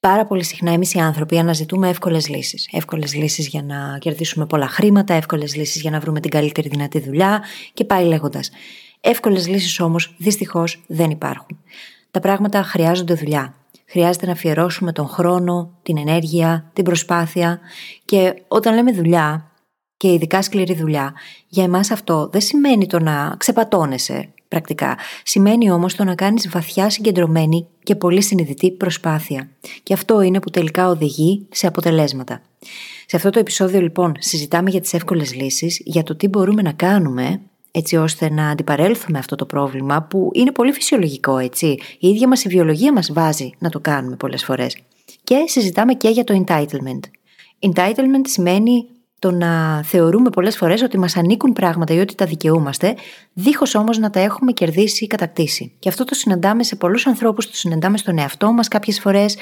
Πάρα πολύ συχνά εμείς οι άνθρωποι αναζητούμε εύκολες λύσεις. Εύκολες λύσεις για να κερδίσουμε πολλά χρήματα, εύκολες λύσεις για να βρούμε την καλύτερη δυνατή δουλειά και πάει λέγοντας. Εύκολες λύσεις όμως δυστυχώς δεν υπάρχουν. Τα πράγματα χρειάζονται δουλειά. Χρειάζεται να αφιερώσουμε τον χρόνο, την ενέργεια, την προσπάθεια και όταν λέμε δουλειά, και ειδικά σκληρή δουλειά, για εμάς αυτό δεν σημαίνει το να ξεπατώνεσαι πρακτικά. Σημαίνει όμως το να κάνεις βαθιά συγκεντρωμένη και πολύ συνειδητή προσπάθεια. Και αυτό είναι που τελικά οδηγεί σε αποτελέσματα. Σε αυτό το επεισόδιο λοιπόν συζητάμε για τις εύκολες λύσεις, για το τι μπορούμε να κάνουμε έτσι ώστε να αντιπαρέλθουμε αυτό το πρόβλημα που είναι πολύ φυσιολογικό έτσι. Η ίδια μας η βιολογία μας βάζει να το κάνουμε πολλές φορές. Και συζητάμε και για το entitlement. Entitlement σημαίνει το να θεωρούμε πολλές φορές ότι μας ανήκουν πράγματα ή ότι τα δικαιούμαστε, δίχως όμως να τα έχουμε κερδίσει ή κατακτήσει. Και αυτό το συναντάμε σε πολλούς ανθρώπους, το συναντάμε στον εαυτό μας κάποιες φορές.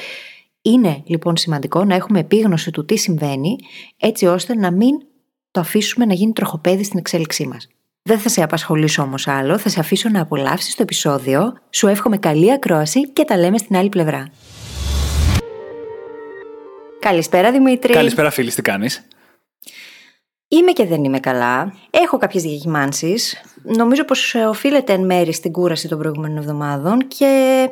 Είναι λοιπόν σημαντικό να έχουμε επίγνωση του τι συμβαίνει, έτσι ώστε να μην το αφήσουμε να γίνει τροχοπέδι στην εξέλιξή μας. Δεν θα σε απασχολήσω όμως άλλο, θα σε αφήσω να απολαύσεις το επεισόδιο, σου εύχομαι καλή ακρόαση και τα λέμε στην άλλη πλευρά. Καλησπέρα Δημήτρη. Καλησπέρα φίλη, τι κάνεις; Είμαι και δεν είμαι καλά. Έχω κάποιες διακυμάνσεις. Νομίζω πως ε, οφείλεται εν μέρη στην κούραση των προηγούμενων εβδομάδων και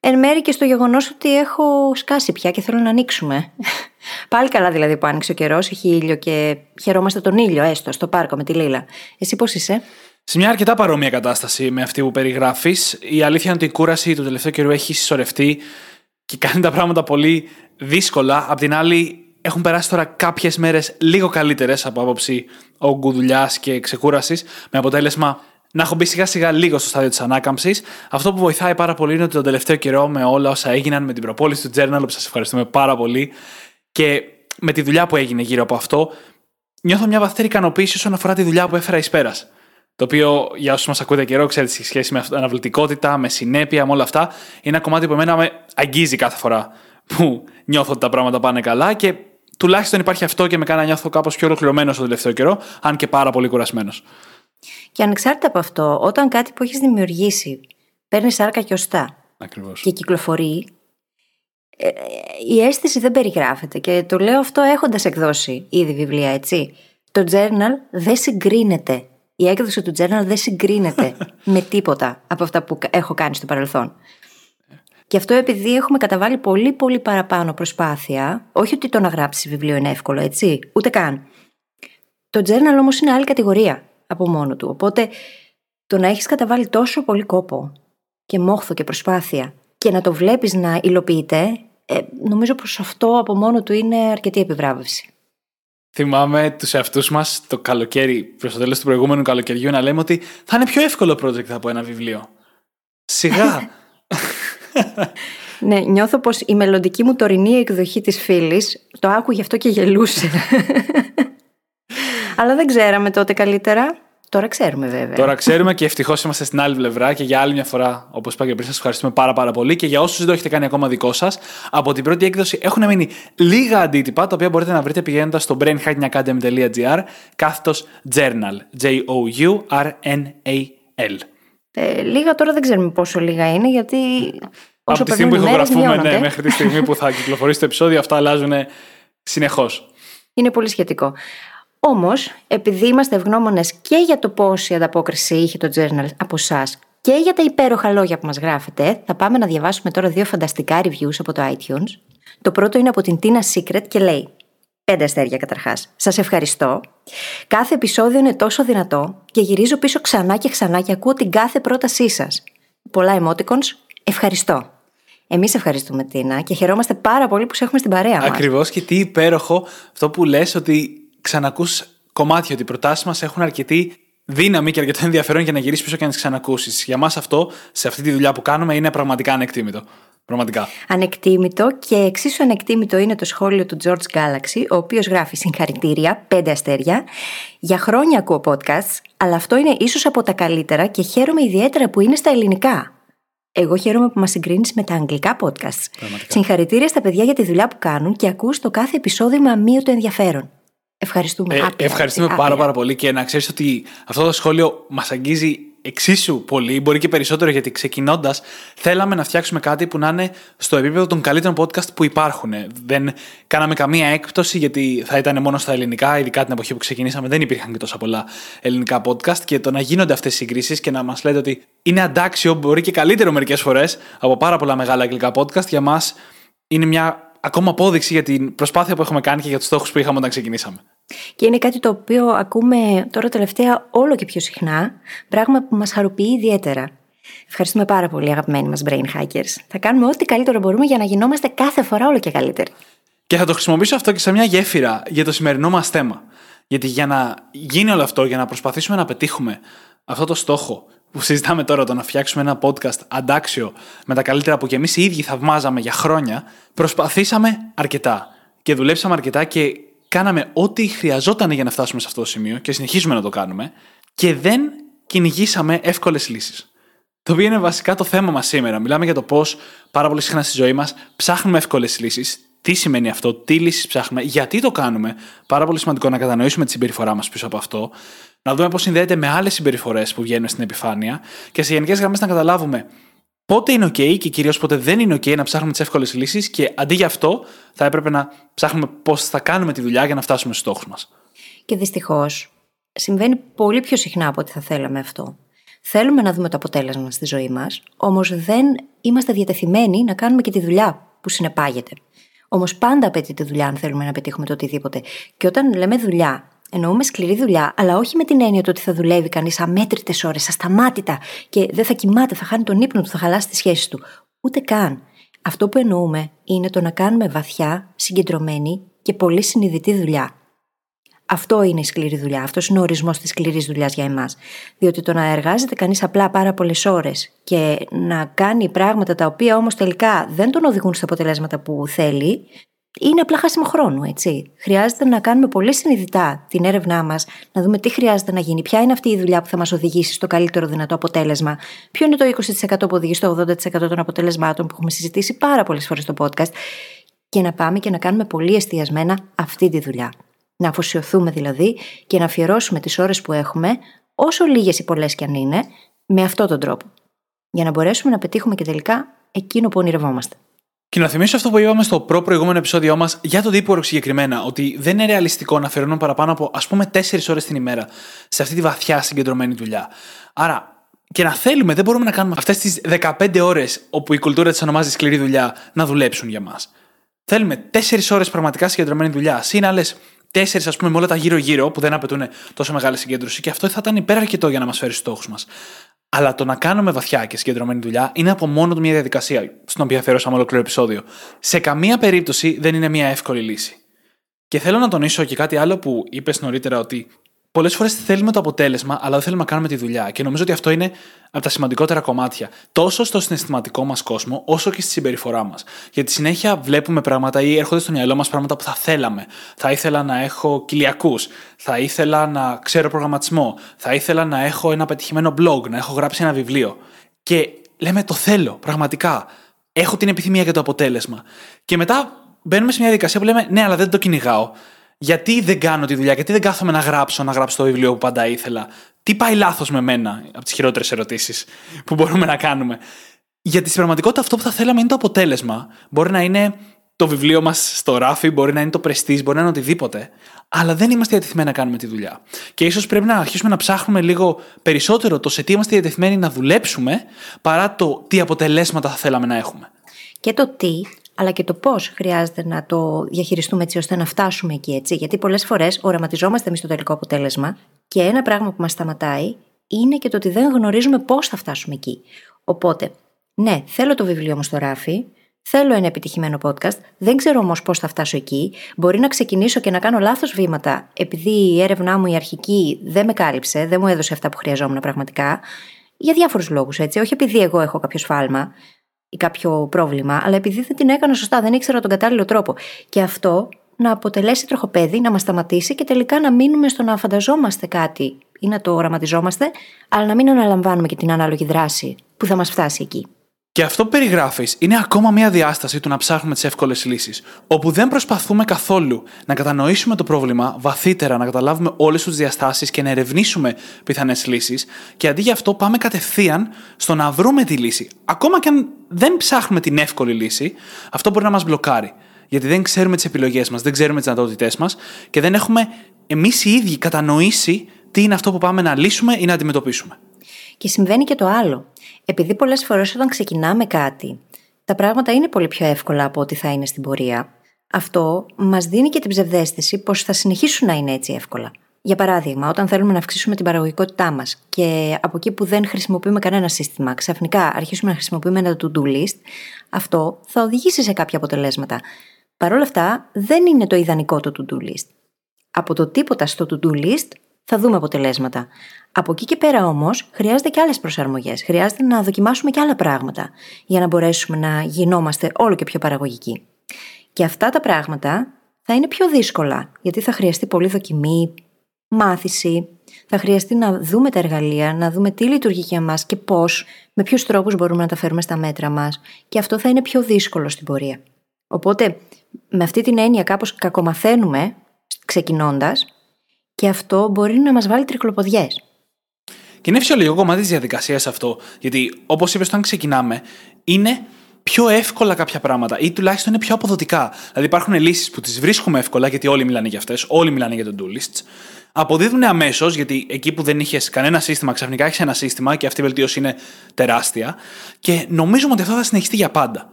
εν μέρη και στο γεγονός ότι έχω σκάσει πια και θέλω να ανοίξουμε. Πάλι καλά δηλαδή που άνοιξε ο καιρός, έχει ήλιο και χαιρόμαστε τον ήλιο, έστω, στο πάρκο με τη Λίλα. Εσύ πώς είσαι; Σε μια αρκετά παρόμοια κατάσταση με αυτή που περιγράφεις. Η αλήθεια είναι ότι η κούραση του τελευταίου καιρού έχει συσσωρευτεί και κάνει τα πράγματα πολύ δύσκολα. Απ' την άλλη, έχουν περάσει τώρα κάποιες μέρες λίγο καλύτερες από άποψη όγκου δουλειάς και ξεκούρασης, με αποτέλεσμα να έχω μπει σιγά σιγά λίγο στο στάδιο της ανάκαμψης. Αυτό που βοηθάει πάρα πολύ είναι ότι τον τελευταίο καιρό με όλα όσα έγιναν, με την προπόληση του Journal, που σας ευχαριστούμε πάρα πολύ, και με τη δουλειά που έγινε γύρω από αυτό, νιώθω μια βαθύτερη ικανοποίηση όσον αφορά τη δουλειά που έφερα εις πέρας. Το οποίο για όσους μας ακούτε καιρό, ξέρετε, σε σχέση με αναβλητικότητα, με συνέπεια, με όλα αυτά, είναι ένα κομμάτι που εμένα με αγγίζει κάθε φορά που νιώθω ότι τα πράγματα πάνε καλά και τουλάχιστον υπάρχει αυτό και με κάνει να νιώθω κάπως πιο ολοκληρωμένος στο τελευταίο καιρό, αν και πάρα πολύ κουρασμένος. Και ανεξάρτητα από αυτό, όταν κάτι που έχεις δημιουργήσει παίρνεις σάρκα και οστά Ακριβώς. και κυκλοφορεί, ε, η αίσθηση δεν περιγράφεται. Και το λέω αυτό έχοντας εκδώσει ήδη βιβλία, έτσι. Το journal δεν συγκρίνεται. Η έκδοση του journal δεν συγκρίνεται με τίποτα από αυτά που έχω κάνει στο παρελθόν. Και αυτό επειδή έχουμε καταβάλει πολύ πολύ παραπάνω προσπάθεια, όχι ότι το να γράψει βιβλίο είναι εύκολο, έτσι, ούτε καν. Το journal όμως είναι άλλη κατηγορία από μόνο του. Οπότε το να έχεις καταβάλει τόσο πολύ κόπο και μόχθο και προσπάθεια και να το βλέπεις να υλοποιείται, ε, νομίζω πως αυτό από μόνο του είναι αρκετή επιβράβευση. Θυμάμαι τους εαυτούς μας το καλοκαίρι, προς το τέλος του προηγούμενου καλοκαιριού, να λέμε ότι θα είναι πιο εύκολο project από ένα βιβλίο. Σιγά. ναι, νιώθω πως η μελλοντική μου τωρινή εκδοχή της φίλης το άκουγε αυτό και γελούσε. Αλλά δεν ξέραμε τότε καλύτερα. Τώρα ξέρουμε βέβαια. Τώρα ξέρουμε και ευτυχώς είμαστε στην άλλη πλευρά και για άλλη μια φορά, όπως είπα και πριν, σας ευχαριστούμε πάρα, πάρα πολύ. Και για όσους δεν το έχετε κάνει ακόμα δικό σας, από την πρώτη έκδοση έχουν μείνει λίγα αντίτυπα, τα οποία μπορείτε να βρείτε πηγαίνοντας στο brainhackingacademy.gr κάθετος journal. J-O-U-R-N-A-L. Ε, λίγα τώρα δεν ξέρουμε πόσο λίγα είναι, γιατί. Από τη στιγμή που ηχογραφούμε, ναι, μέχρι τη στιγμή που θα κυκλοφορήσει το επεισόδιο, αυτά αλλάζουν συνεχώς. Είναι πολύ σχετικό. Όμως, επειδή είμαστε ευγνώμονες και για το πόση ανταπόκριση είχε το journal από εσάς και για τα υπέροχα λόγια που μας γράφετε, θα πάμε να διαβάσουμε τώρα δύο φανταστικά reviews από το iTunes. Το πρώτο είναι από την Tina Secret και λέει: Πέντε αστέρια καταρχάς. Σας ευχαριστώ. Κάθε επεισόδιο είναι τόσο δυνατό και γυρίζω πίσω ξανά και ξανά και ακούω την κάθε πρότασή σας. Πολλά emoticons. Ευχαριστώ. Εμείς ευχαριστούμε, Τίνα, και χαιρόμαστε πάρα πολύ που σε έχουμε στην παρέα μας. Ακριβώς και τι υπέροχο αυτό που λες ότι ξανακούς κομμάτια, ότι οι προτάσεις μας έχουν αρκετή δύναμη και αρκετό ενδιαφέρον για να γυρίσεις πίσω και να τις ξανακούσεις. Για μας αυτό, σε αυτή τη δουλειά που κάνουμε, είναι πραγματικά ανεκτήμητο. Πραγματικά. Ανεκτήμητο και εξίσου ανεκτήμητο είναι το σχόλιο του George Galaxy, ο οποίος γράφει συγχαρητήρια, πέντε αστέρια. Για χρόνια ακούω podcasts, αλλά αυτό είναι ίσως από τα καλύτερα και χαίρομαι ιδιαίτερα που είναι στα ελληνικά. Εγώ χαίρομαι που μας συγκρίνεις με τα αγγλικά podcasts. Πραγματικά. Συγχαρητήρια στα παιδιά για τη δουλειά που κάνουν και ακούς το κάθε επεισόδιο με αμύωτο ενδιαφέρον. Ευχαριστούμε. Ε, άπειρα, ευχαριστούμε άπειρα. πάρα πάρα πολύ και να ξέρεις ότι αυτό το σχόλιο μας αγγίζει εξίσου πολύ, μπορεί και περισσότερο, γιατί ξεκινώντας θέλαμε να φτιάξουμε κάτι που να είναι στο επίπεδο των καλύτερων podcast που υπάρχουν. Δεν κάναμε καμία έκπτωση, γιατί θα ήταν μόνο στα ελληνικά, ειδικά την εποχή που ξεκινήσαμε, δεν υπήρχαν και τόσα πολλά ελληνικά podcast. Και το να γίνονται αυτές οι συγκρίσεις και να μας λέτε ότι είναι αντάξιο, μπορεί και καλύτερο μερικές φορές από πάρα πολλά μεγάλα αγγλικά podcast, για μας είναι μια ακόμα απόδειξη για την προσπάθεια που έχουμε κάνει και για τους στόχους που είχαμε όταν ξεκινήσαμε. Και είναι κάτι το οποίο ακούμε τώρα τελευταία όλο και πιο συχνά, πράγμα που μας χαροποιεί ιδιαίτερα. Ευχαριστούμε πάρα πολύ αγαπημένοι μας brain hackers. Θα κάνουμε ό,τι καλύτερο μπορούμε για να γινόμαστε κάθε φορά όλο και καλύτεροι. Και θα το χρησιμοποιήσω αυτό και σαν μια γέφυρα για το σημερινό μας θέμα. Γιατί για να γίνει όλο αυτό, για να προσπαθήσουμε να πετύχουμε αυτό το στόχο που συζητάμε τώρα, το να φτιάξουμε ένα podcast αντάξιο με τα καλύτερα που και εμείς οι ίδιοι θαυμάζαμε για χρόνια, προσπαθήσαμε αρκετά. Και δουλέψαμε αρκετά και κάναμε ό,τι χρειαζόταν για να φτάσουμε σε αυτό το σημείο και συνεχίζουμε να το κάνουμε. Και δεν κυνηγήσαμε εύκολες λύσεις. Το οποίο είναι βασικά το θέμα μας σήμερα. Μιλάμε για το πώς πάρα πολύ συχνά στη ζωή μας ψάχνουμε εύκολες λύσεις. Τι σημαίνει αυτό, τι λύσεις ψάχνουμε, γιατί το κάνουμε. Πάρα πολύ σημαντικό να κατανοήσουμε τη συμπεριφορά μας πίσω από αυτό. Να δούμε πώς συνδέεται με άλλες συμπεριφορές που βγαίνουν στην επιφάνεια. Και σε γενικές γραμμές να καταλάβουμε πότε είναι OK και κυρίως πότε δεν είναι OK να ψάχνουμε τις εύκολες λύσεις. Και αντί για αυτό, θα έπρεπε να ψάχνουμε πώς θα κάνουμε τη δουλειά για να φτάσουμε στους στόχους μας. Και δυστυχώς συμβαίνει πολύ πιο συχνά από ό,τι θα θέλαμε αυτό. Θέλουμε να δούμε το αποτέλεσμα στη ζωή μας, όμως δεν είμαστε διατεθειμένοι να κάνουμε και τη δουλειά που συνεπάγεται. Όμως πάντα απαιτείται δουλειά αν θέλουμε να πετύχουμε το οτιδήποτε. Και όταν λέμε δουλειά, εννοούμε σκληρή δουλειά, αλλά όχι με την έννοια του ότι θα δουλεύει κανείς αμέτρητες ώρες, ασταμάτητα και δεν θα κοιμάται, θα χάνει τον ύπνο του, θα χαλάσει τη σχέση του. Ούτε καν. Αυτό που εννοούμε είναι το να κάνουμε βαθιά, συγκεντρωμένη και πολύ συνειδητή δουλειά. Αυτό είναι η σκληρή δουλειά. Αυτός είναι ο ορισμός της σκληρής δουλειάς για εμάς. Διότι το να εργάζεται κανείς απλά πάρα πολλές ώρες και να κάνει πράγματα τα οποία όμως τελικά δεν τον οδηγούν στα αποτελέσματα που θέλει, είναι απλά χάσιμο χρόνου, έτσι. Χρειάζεται να κάνουμε πολύ συνειδητά την έρευνά μας, να δούμε τι χρειάζεται να γίνει, ποια είναι αυτή η δουλειά που θα μας οδηγήσει στο καλύτερο δυνατό αποτέλεσμα, ποιο είναι το 20% που οδηγεί στο 80% των αποτελεσμάτων που έχουμε συζητήσει πάρα πολλές φορές στο podcast, και να πάμε και να κάνουμε πολύ εστιασμένα αυτή τη δουλειά. Να αφοσιωθούμε δηλαδή και να αφιερώσουμε τις ώρες που έχουμε, όσο λίγες ή πολλές κι αν είναι, με αυτόν τον τρόπο. Για να μπορέσουμε να πετύχουμε και τελικά εκείνο που ονειρευόμαστε. Και να θυμίσω αυτό που είπαμε στο προ-προηγούμενο επεισόδιο μας για το Deep Work συγκεκριμένα, ότι δεν είναι ρεαλιστικό να αφιερώνουμε παραπάνω από ας πούμε 4 ώρες την ημέρα σε αυτή τη βαθιά συγκεντρωμένη δουλειά. Άρα, και να θέλουμε, δεν μπορούμε να κάνουμε αυτές τις 15 ώρες όπου η κουλτούρα της ονομάζει σκληρή δουλειά να δουλέψουν για μας. Θέλουμε 4 ώρες πραγματικά συγκεντρωμένη δουλειά, συν άλλες 4 ας πούμε με όλα τα γύρω-γύρω που δεν απαιτούν τόσο μεγάλη συγκέντρωση και αυτό θα ήταν υπεραρκετό για να μας φέρει στου στόχους μας. Αλλά το να κάνουμε βαθιά και συγκεντρωμένη δουλειά είναι από μόνο του μια διαδικασία, στην οποία αφιερώσαμε ολόκληρο επεισόδιο. Σε καμία περίπτωση δεν είναι μια εύκολη λύση. Και θέλω να τονίσω και κάτι άλλο που είπες νωρίτερα, ότι πολλές φορές θέλουμε το αποτέλεσμα, αλλά δεν θέλουμε να κάνουμε τη δουλειά. Και νομίζω ότι αυτό είναι από τα σημαντικότερα κομμάτια, τόσο στο συναισθηματικό μας κόσμο, όσο και στη συμπεριφορά μας. Γιατί συνέχεια βλέπουμε πράγματα ή έρχονται στο μυαλό μας πράγματα που θα θέλαμε. Θα ήθελα να έχω κοιλιακού, θα ήθελα να ξέρω προγραμματισμό, θα ήθελα να έχω ένα πετυχημένο blog, να έχω γράψει ένα βιβλίο. Και λέμε το θέλω, πραγματικά. Έχω την επιθυμία για το αποτέλεσμα. Και μετά μπαίνουμε σε μια διαδικασία που λέμε ναι, αλλά δεν το κυνηγάω. Γιατί δεν κάνω τη δουλειά, γιατί δεν κάθομαι να γράψω, να γράψω το βιβλίο που πάντα ήθελα. Τι πάει λάθος με μένα, από τις χειρότερες ερωτήσεις που μπορούμε να κάνουμε. Γιατί στην πραγματικότητα αυτό που θα θέλαμε είναι το αποτέλεσμα. Μπορεί να είναι το βιβλίο μας στο ράφι, μπορεί να είναι το πρεστή, μπορεί να είναι οτιδήποτε. Αλλά δεν είμαστε διατεθειμένοι να κάνουμε τη δουλειά. Και ίσως πρέπει να αρχίσουμε να ψάχνουμε λίγο περισσότερο το σε τι είμαστε διατεθειμένοι να δουλέψουμε, παρά το τι αποτελέσματα θα θέλαμε να έχουμε. Και το τι, αλλά και το πώς χρειάζεται να το διαχειριστούμε έτσι ώστε να φτάσουμε εκεί έτσι. Γιατί πολλές φορές οραματιζόμαστε εμείς το τελικό αποτέλεσμα και ένα πράγμα που μας σταματάει είναι και το ότι δεν γνωρίζουμε πώς θα φτάσουμε εκεί. Οπότε, ναι, θέλω το βιβλίο μου στο ράφι, θέλω ένα επιτυχημένο podcast, δεν ξέρω όμως πώς θα φτάσω εκεί. Μπορεί να ξεκινήσω και να κάνω λάθος βήματα, επειδή η έρευνά μου η αρχική δεν με κάλυψε, δεν μου έδωσε αυτά που χρειαζόμουν πραγματικά. Για διάφορους λόγους, έτσι. Όχι επειδή εγώ έχω κάποιο σφάλμα. Ή κάποιο πρόβλημα, αλλά επειδή δεν την έκανα σωστά, δεν ήξερα τον κατάλληλο τρόπο. Και αυτό να αποτελέσει τροχοπέδι, να μας σταματήσει και τελικά να μείνουμε στο να φανταζόμαστε κάτι ή να το οραματιζόμαστε, αλλά να μην αναλαμβάνουμε και την ανάλογη δράση που θα μας φτάσει εκεί. Και αυτό που περιγράφεις είναι ακόμα μια διάσταση του να ψάχνουμε τις εύκολες λύσεις, όπου δεν προσπαθούμε καθόλου να κατανοήσουμε το πρόβλημα βαθύτερα, να καταλάβουμε όλες τι διαστάσεις και να ερευνήσουμε πιθανές λύσεις, και αντί για αυτό πάμε κατευθείαν στο να βρούμε τη λύση. Ακόμα και αν δεν ψάχνουμε την εύκολη λύση, αυτό μπορεί να μας μπλοκάρει. Γιατί δεν ξέρουμε τις επιλογές μας, δεν ξέρουμε τις δυνατότητές μας και δεν έχουμε εμείς οι ίδιοι κατανοήσει τι είναι αυτό που πάμε να λύσουμε ή να αντιμετωπίσουμε. Και συμβαίνει και το άλλο. Επειδή πολλές φορές όταν ξεκινάμε κάτι, τα πράγματα είναι πολύ πιο εύκολα από ό,τι θα είναι στην πορεία, αυτό μας δίνει και την ψευδέστηση πως θα συνεχίσουν να είναι έτσι εύκολα. Για παράδειγμα, όταν θέλουμε να αυξήσουμε την παραγωγικότητά μας και από εκεί που δεν χρησιμοποιούμε κανένα σύστημα, ξαφνικά αρχίσουμε να χρησιμοποιούμε ένα to-do list, αυτό θα οδηγήσει σε κάποια αποτελέσματα. Παρ' όλα αυτά, δεν είναι το ιδανικό το to-do list. Από το τίποτα στο to-do list θα δούμε αποτελέσματα. Από εκεί και πέρα όμως, χρειάζεται και άλλες προσαρμογές. Χρειάζεται να δοκιμάσουμε και άλλα πράγματα για να μπορέσουμε να γινόμαστε όλο και πιο παραγωγικοί. Και αυτά τα πράγματα θα είναι πιο δύσκολα, γιατί θα χρειαστεί πολύ δοκιμή, μάθηση, θα χρειαστεί να δούμε τα εργαλεία, να δούμε τι λειτουργεί για μας και πώς, με ποιους τρόπους μπορούμε να τα φέρουμε στα μέτρα μας, και αυτό θα είναι πιο δύσκολο στην πορεία. Οπότε, με αυτή την έννοια, κάπως κακομαθαίνουμε ξεκινώντας, και αυτό μπορεί να μας βάλει τρικλοποδιές. Και είναι φυσιολογικό κομμάτι της διαδικασίας αυτό. Γιατί, όπως είπες, όταν ξεκινάμε, είναι πιο εύκολα κάποια πράγματα ή τουλάχιστον είναι πιο αποδοτικά. Δηλαδή, υπάρχουν λύσεις που τις βρίσκουμε εύκολα, γιατί όλοι μιλάνε για αυτές, όλοι μιλάνε για το do lists. Αποδίδουν αμέσως, γιατί εκεί που δεν είχες κανένα σύστημα, ξαφνικά έχεις ένα σύστημα και αυτή η βελτίωση είναι τεράστια. Και νομίζουμε ότι αυτό θα συνεχιστεί για πάντα.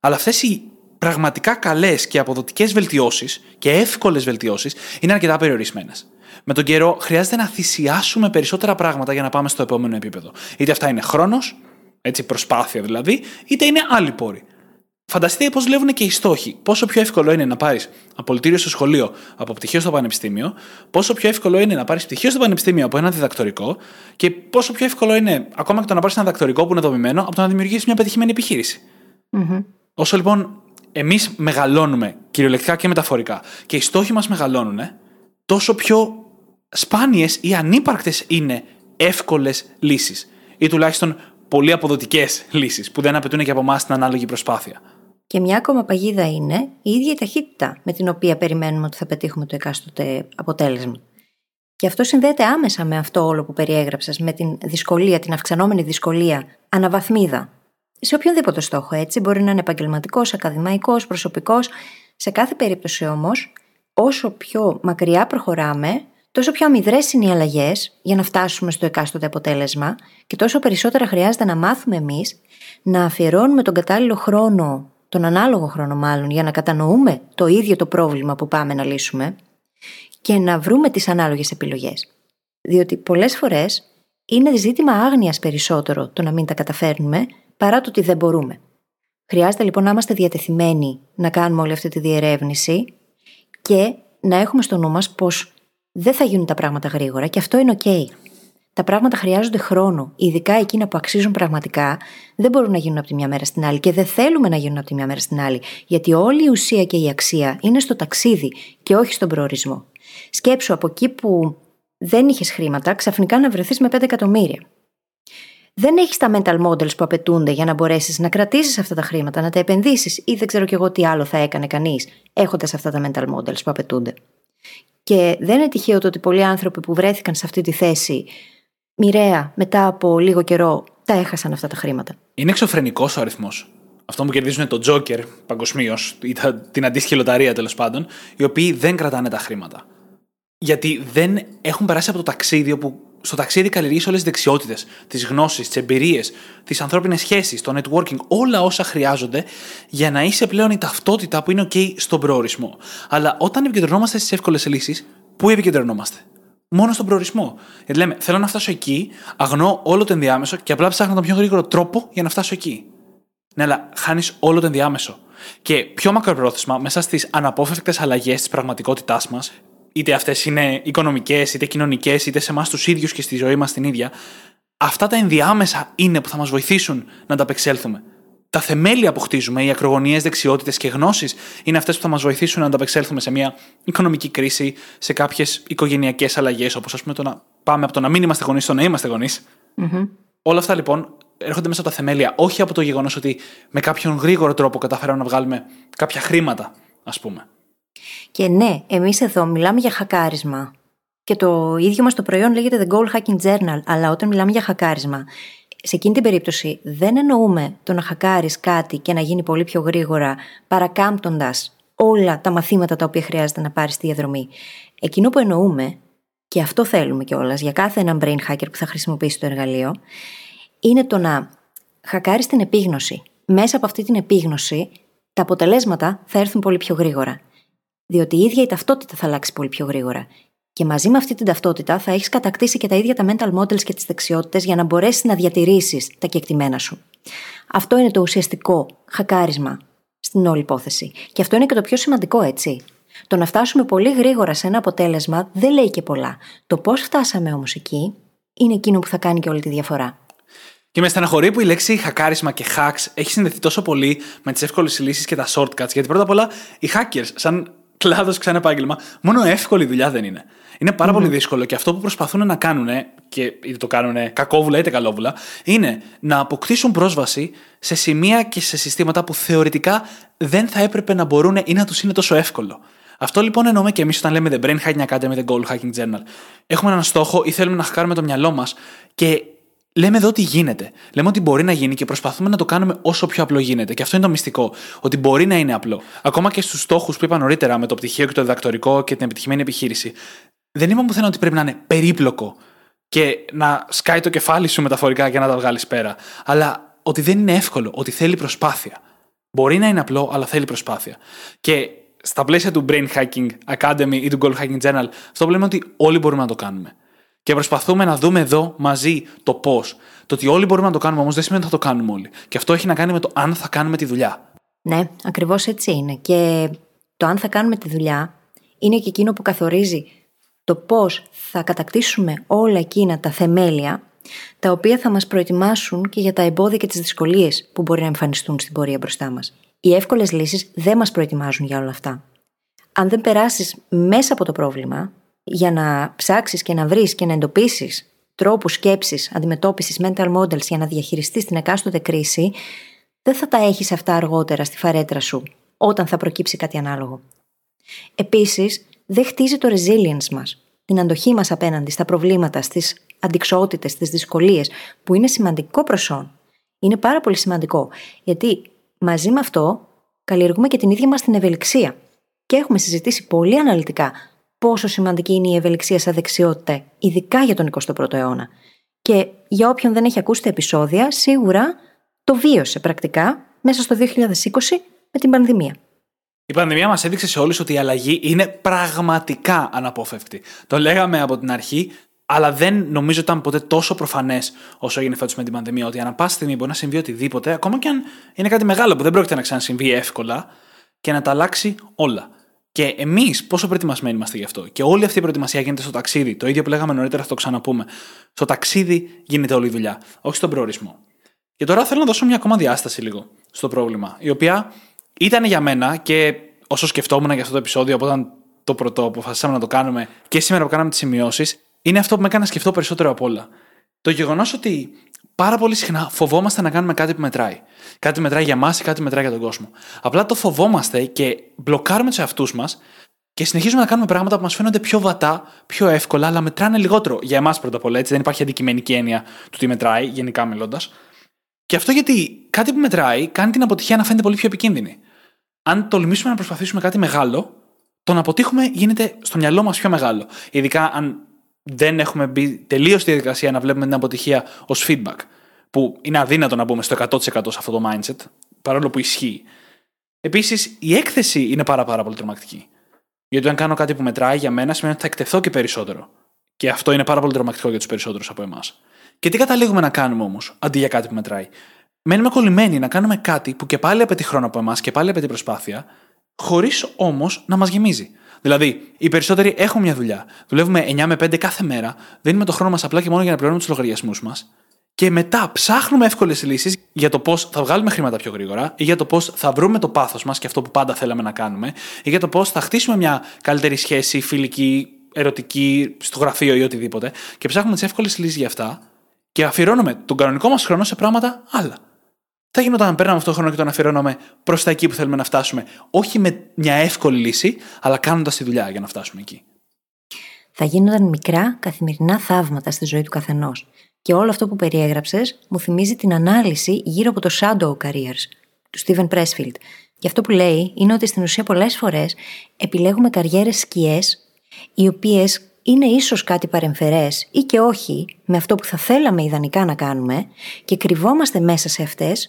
Αλλά αυτές οι πραγματικά καλές και αποδοτικές βελτιώσεις και εύκολες βελτιώσεις είναι αρκετά περιορισμένες με τον καιρό χρειάζεται να θυσιάσουμε περισσότερα πράγματα για να πάμε στο επόμενο επίπεδο. Είτε αυτά είναι χρόνος, έτσι προσπάθεια δηλαδή, είτε είναι άλλοι πόροι. Φανταστείτε πώς δουλεύουν και οι στόχοι. Πόσο πιο εύκολο είναι να πάρεις απολυτήριο στο σχολείο από πτυχίο στο πανεπιστήμιο, πόσο πιο εύκολο είναι να πάρεις πτυχίο στο πανεπιστήμιο από ένα διδακτορικό και πόσο πιο εύκολο είναι ακόμα και το να πάρεις ένα διδακτορικό που είναι δομημένο από το να δημιουργήσεις μια πετυχημένη επιχείρηση. Mm-hmm. Όσο λοιπόν εμείς μεγαλώνουμε κυριολεκτικά και μεταφορικά και οι στόχοι μας μεγαλώνουν, τόσο πιο σπάνιες ή ανύπαρκτες είναι εύκολες λύσεις. Ή τουλάχιστον πολύ αποδοτικές λύσεις που δεν απαιτούν και από εμάς την ανάλογη προσπάθεια. Και μια ακόμα παγίδα είναι η ίδια η ταχύτητα με την οποία περιμένουμε ότι θα πετύχουμε το εκάστοτε αποτέλεσμα. Και αυτό συνδέεται άμεσα με αυτό όλο που περιέγραψα, με την δυσκολία, την αυξανόμενη δυσκολία, αναβαθμίδα. Σε οποιονδήποτε στόχο, έτσι, μπορεί να είναι επαγγελματικός, ακαδημαϊκός, προσωπικός. Σε κάθε περίπτωση όμως, όσο πιο μακριά προχωράμε, τόσο πιο αμυδρές είναι οι αλλαγές για να φτάσουμε στο εκάστοτε αποτέλεσμα και τόσο περισσότερα χρειάζεται να μάθουμε εμείς να αφιερώνουμε τον κατάλληλο χρόνο, τον ανάλογο χρόνο μάλλον, για να κατανοούμε το ίδιο το πρόβλημα που πάμε να λύσουμε και να βρούμε τις ανάλογες επιλογές. Διότι πολλές φορές είναι ζήτημα άγνοιας περισσότερο το να μην τα καταφέρνουμε παρά το ότι δεν μπορούμε. Χρειάζεται λοιπόν να είμαστε διατεθειμένοι να κάνουμε όλη αυτή τη διερεύνηση και να έχουμε στο νου μας πως δεν θα γίνουν τα πράγματα γρήγορα και αυτό είναι OK. Τα πράγματα χρειάζονται χρόνο. Ειδικά εκείνα που αξίζουν πραγματικά δεν μπορούν να γίνουν από τη μια μέρα στην άλλη και δεν θέλουμε να γίνουν από τη μια μέρα στην άλλη. Γιατί όλη η ουσία και η αξία είναι στο ταξίδι και όχι στον προορισμό. Σκέψου από εκεί που δεν είχες χρήματα, ξαφνικά να βρεθείς με 5 εκατομμύρια. Δεν έχεις τα mental models που απαιτούνται για να μπορέσεις να κρατήσεις αυτά τα χρήματα, να τα επενδύσεις ή δεν ξέρω κι εγώ τι άλλο θα έκανε κανείς έχοντας αυτά τα mental models που απαιτούνται. Και δεν είναι τυχαίο το ότι πολλοί άνθρωποι που βρέθηκαν σε αυτή τη θέση μοιραία μετά από λίγο καιρό τα έχασαν αυτά τα χρήματα. Είναι εξωφρενικός ο αριθμός. Αυτό που κερδίζουν το Joker παγκοσμίως ή την αντίστοιχη λοταρία τέλος πάντων, οι οποίοι δεν κρατάνε τα χρήματα. Γιατί δεν έχουν περάσει από το ταξίδι όπου στο ταξίδι καλλιεργείς όλες τις δεξιότητες, τις γνώσεις, τις εμπειρίες, τις ανθρώπινες σχέσεις, το networking, όλα όσα χρειάζονται για να είσαι πλέον η ταυτότητα που είναι OK στον προορισμό. Αλλά όταν επικεντρωνόμαστε στις εύκολες λύσεις, πού επικεντρωνόμαστε; Μόνο στον προορισμό. Γιατί λέμε, θέλω να φτάσω εκεί, αγνώ όλο το ενδιάμεσο και απλά ψάχνω τον πιο γρήγορο τρόπο για να φτάσω εκεί. Ναι, αλλά χάνεις όλο το ενδιάμεσο. Και πιο μακροπρόθεσμα, μέσα στις αναπόφευκτες αλλαγές της πραγματικότητάς μας, είτε αυτές είναι οικονομικές, είτε κοινωνικές, είτε σε εμάς τους ίδιους και στη ζωή μας την ίδια, αυτά τα ενδιάμεσα είναι που θα μας βοηθήσουν να ανταπεξέλθουμε. τα θεμέλια που χτίζουμε, οι ακρογωνιαίε δεξιότητες και γνώσεις, είναι αυτές που θα μας βοηθήσουν να ανταπεξέλθουμε σε μια οικονομική κρίση, σε κάποιες οικογενειακές αλλαγές, όπως ας πούμε το να πάμε από το να μην είμαστε γονείς στο να είμαστε Όλα αυτά λοιπόν έρχονται μέσα από τα θεμέλια, όχι από το γεγονός ότι με κάποιον γρήγορο τρόπο καταφέραμε να βγάλουμε κάποια χρήματα, ας πούμε. Και ναι, εμείς εδώ μιλάμε για χακάρισμα. Και το ίδιο μας το προϊόν λέγεται The Goal Hacking Journal, αλλά όταν μιλάμε για χακάρισμα, σε εκείνη την περίπτωση δεν εννοούμε το να χακάρεις κάτι και να γίνει πολύ πιο γρήγορα, παρακάμπτοντας όλα τα μαθήματα τα οποία χρειάζεται να πάρεις στη διαδρομή. Εκείνο που εννοούμε, και αυτό θέλουμε κιόλας για κάθε έναν brain hacker που θα χρησιμοποιήσει το εργαλείο, είναι το να χακάρεις την επίγνωση. Μέσα από αυτή την επίγνωση, τα αποτελέσματα θα έρθουν πολύ πιο γρήγορα. Διότι η ίδια η ταυτότητα θα αλλάξει πολύ πιο γρήγορα. Και μαζί με αυτή την ταυτότητα θα έχεις κατακτήσει και τα ίδια τα mental models και τις δεξιότητες για να μπορέσεις να διατηρήσεις τα κεκτημένα σου. Αυτό είναι το ουσιαστικό χακάρισμα στην όλη υπόθεση. Και αυτό είναι και το πιο σημαντικό, έτσι. Το να φτάσουμε πολύ γρήγορα σε ένα αποτέλεσμα δεν λέει και πολλά. Το πώς φτάσαμε όμως εκεί είναι εκείνο που θα κάνει και όλη τη διαφορά. Και με στεναχωρεί που η λέξη χακάρισμα και hacks έχει συνδεθεί τόσο πολύ με τις εύκολες λύσεις και τα shortcuts. Γιατί πρώτα απ' όλα οι hackers, σαν κλάδος ξανά επάγγελμα, μόνο εύκολη δουλειά δεν είναι. Είναι πάρα πολύ δύσκολο και αυτό που προσπαθούν να κάνουν, και είτε το κάνουν κακόβουλα είτε καλόβουλα, είναι να αποκτήσουν πρόσβαση σε σημεία και σε συστήματα που θεωρητικά δεν θα έπρεπε να μπορούν ή να τους είναι τόσο εύκολο. Αυτό λοιπόν εννοούμε και εμείς όταν λέμε The Brain Hacking Academy, The Goal Hacking Journal. Έχουμε έναν στόχο ή θέλουμε να χακάρουμε το μυαλό μας και λέμε εδώ ότι γίνεται. Λέμε ότι μπορεί να γίνει και προσπαθούμε να το κάνουμε όσο πιο απλό γίνεται. Και αυτό είναι το μυστικό. Ότι μπορεί να είναι απλό. Ακόμα και στους στόχους που είπα νωρίτερα με το πτυχίο και το διδακτορικό και την επιτυχημένη επιχείρηση. Δεν είπαμε πουθενά ότι πρέπει να είναι περίπλοκο και να σκάει το κεφάλι σου μεταφορικά για να τα βγάλεις πέρα. Αλλά ότι δεν είναι εύκολο, ότι θέλει προσπάθεια. Μπορεί να είναι απλό, αλλά θέλει προσπάθεια. Και στα πλαίσια του Brain Hacking Academy ή του Goal Hacking Journal, αυτό που λέμε ότι όλοι μπορούμε να το κάνουμε. Και προσπαθούμε να δούμε εδώ μαζί το πώς. Το ότι όλοι μπορούμε να το κάνουμε όμως δεν σημαίνει ότι θα το κάνουμε όλοι. Και αυτό έχει να κάνει με το αν θα κάνουμε τη δουλειά. Ναι, ακριβώς έτσι είναι. Και το αν θα κάνουμε τη δουλειά είναι και εκείνο που καθορίζει το πώς θα κατακτήσουμε όλα εκείνα τα θεμέλια τα οποία θα μας προετοιμάσουν και για τα εμπόδια και τις δυσκολίες που μπορεί να εμφανιστούν στην πορεία μπροστά μας. Οι εύκολες λύσεις δεν μας προετοιμάζουν για όλα αυτά. Αν δεν περάσεις μέσα από το πρόβλημα, για να ψάξεις και να βρεις και να εντοπίσεις τρόπους σκέψης, αντιμετώπισης mental models για να διαχειριστείς την εκάστοτε κρίση, δεν θα τα έχεις αυτά αργότερα στη φαρέτρα σου, όταν θα προκύψει κάτι ανάλογο. Επίσης, δεν χτίζει το resilience μας, την αντοχή μας απέναντι στα προβλήματα, στις αντικσότητες, στις δυσκολίες, που είναι σημαντικό προσόν. Είναι πάρα πολύ σημαντικό, γιατί μαζί με αυτό καλλιεργούμε και την ίδια μας την ευελιξία. Και έχουμε συζητήσει πολύ αναλυτικά πόσο σημαντική είναι η ευελιξία σαν δεξιότητα, ειδικά για τον 21ο αιώνα. Και για όποιον δεν έχει ακούσει τα επεισόδια, σίγουρα το βίωσε πρακτικά μέσα στο 2020 με την πανδημία. Η πανδημία μας έδειξε σε όλους ότι η αλλαγή είναι πραγματικά αναπόφευκτη. Το λέγαμε από την αρχή, αλλά δεν νομίζω ήταν ποτέ τόσο προφανές όσο έγινε φέτος με την πανδημία. Ότι ανά πάση στιγμή μπορεί να συμβεί οτιδήποτε, ακόμα και αν είναι κάτι μεγάλο που δεν πρόκειται να ξανασυμβεί εύκολα και να τα αλλάξει όλα. Και εμείς πόσο προετοιμασμένοι είμαστε γι' αυτό. Και όλη αυτή η προετοιμασία γίνεται στο ταξίδι. Το ίδιο που λέγαμε νωρίτερα, θα το ξαναπούμε. Στο ταξίδι γίνεται όλη η δουλειά, όχι στον προορισμό. Και τώρα θέλω να δώσω μια ακόμα διάσταση λίγο στο πρόβλημα, η οποία ήταν για μένα και όσο σκεφτόμουν για αυτό το επεισόδιο από όταν το πρωτό αποφασίσαμε να το κάνουμε και σήμερα που κάναμε τις σημειώσεις, είναι αυτό που με έκανε να σκεφτώ περισσότερο από όλα. Το γεγονός ότι πάρα πολύ συχνά φοβόμαστε να κάνουμε κάτι που μετράει. Κάτι που μετράει για εμά ή κάτι που μετράει για τον κόσμο. Απλά το φοβόμαστε και μπλοκάρουμε τους εαυτούς μας και συνεχίζουμε να κάνουμε πράγματα που μας φαίνονται πιο βατά, πιο εύκολα, αλλά μετράνε λιγότερο. Για εμάς πρώτα απ' όλα, έτσι δεν υπάρχει αντικειμενική έννοια του τι μετράει, γενικά μιλώντας. Και αυτό γιατί κάτι που μετράει κάνει την αποτυχία να φαίνεται πολύ πιο επικίνδυνη. Αν τολμήσουμε να προσπαθήσουμε κάτι μεγάλο, το να αποτύχουμε γίνεται στο μυαλό μας πιο μεγάλο. Ειδικά αν δεν έχουμε μπει τελείως στη διαδικασία να βλέπουμε την αποτυχία ως feedback. Που είναι αδύνατο να μπούμε στο 100% σε αυτό το mindset, παρόλο που ισχύει. Επίσης, η έκθεση είναι πάρα, πάρα πολύ τρομακτική. Γιατί αν κάνω κάτι που μετράει για μένα, σημαίνει ότι θα εκτεθώ και περισσότερο. Και αυτό είναι πάρα πολύ τρομακτικό για τους περισσότερους από εμάς. Και τι καταλήγουμε να κάνουμε όμως, αντί για κάτι που μετράει; Μένουμε κολλημένοι να κάνουμε κάτι που και πάλι απαιτεί χρόνο από εμάς και πάλι απαιτεί προσπάθεια, χωρίς όμως να μας γεμίζει. Δηλαδή, οι περισσότεροι έχουν μια δουλειά. Δουλεύουμε 9 με 5 κάθε μέρα, δίνουμε το χρόνο μας απλά και μόνο για να πληρώνουμε τους λογαριασμούς μας. Και μετά ψάχνουμε εύκολες λύσεις για το πώς θα βγάλουμε χρήματα πιο γρήγορα, ή για το πώς θα βρούμε το πάθος μας και αυτό που πάντα θέλαμε να κάνουμε, ή για το πώς θα χτίσουμε μια καλύτερη σχέση φιλική, ερωτική, στο γραφείο ή οτιδήποτε. Και ψάχνουμε τις εύκολες λύσεις για αυτά και αφιερώνουμε τον κανονικό μας χρόνο σε πράγματα άλλα. Θα γινόταν αν παίρναμε αυτό το χρόνο και τον αφιερώναμε προς τα εκεί που θέλουμε να φτάσουμε, όχι με μια εύκολη λύση, αλλά κάνοντας τη δουλειά για να φτάσουμε εκεί. Θα γίνονταν μικρά καθημερινά θαύματα στη ζωή του καθενός. Και όλο αυτό που περιέγραψες μου θυμίζει την ανάλυση γύρω από το shadow careers του Steven Pressfield. Και αυτό που λέει είναι ότι στην ουσία πολλές φορές επιλέγουμε καριέρες σκιές, οι οποίες είναι ίσως κάτι παρεμφερές ή και όχι με αυτό που θα θέλαμε ιδανικά να κάνουμε και κρυβόμαστε μέσα σε αυτές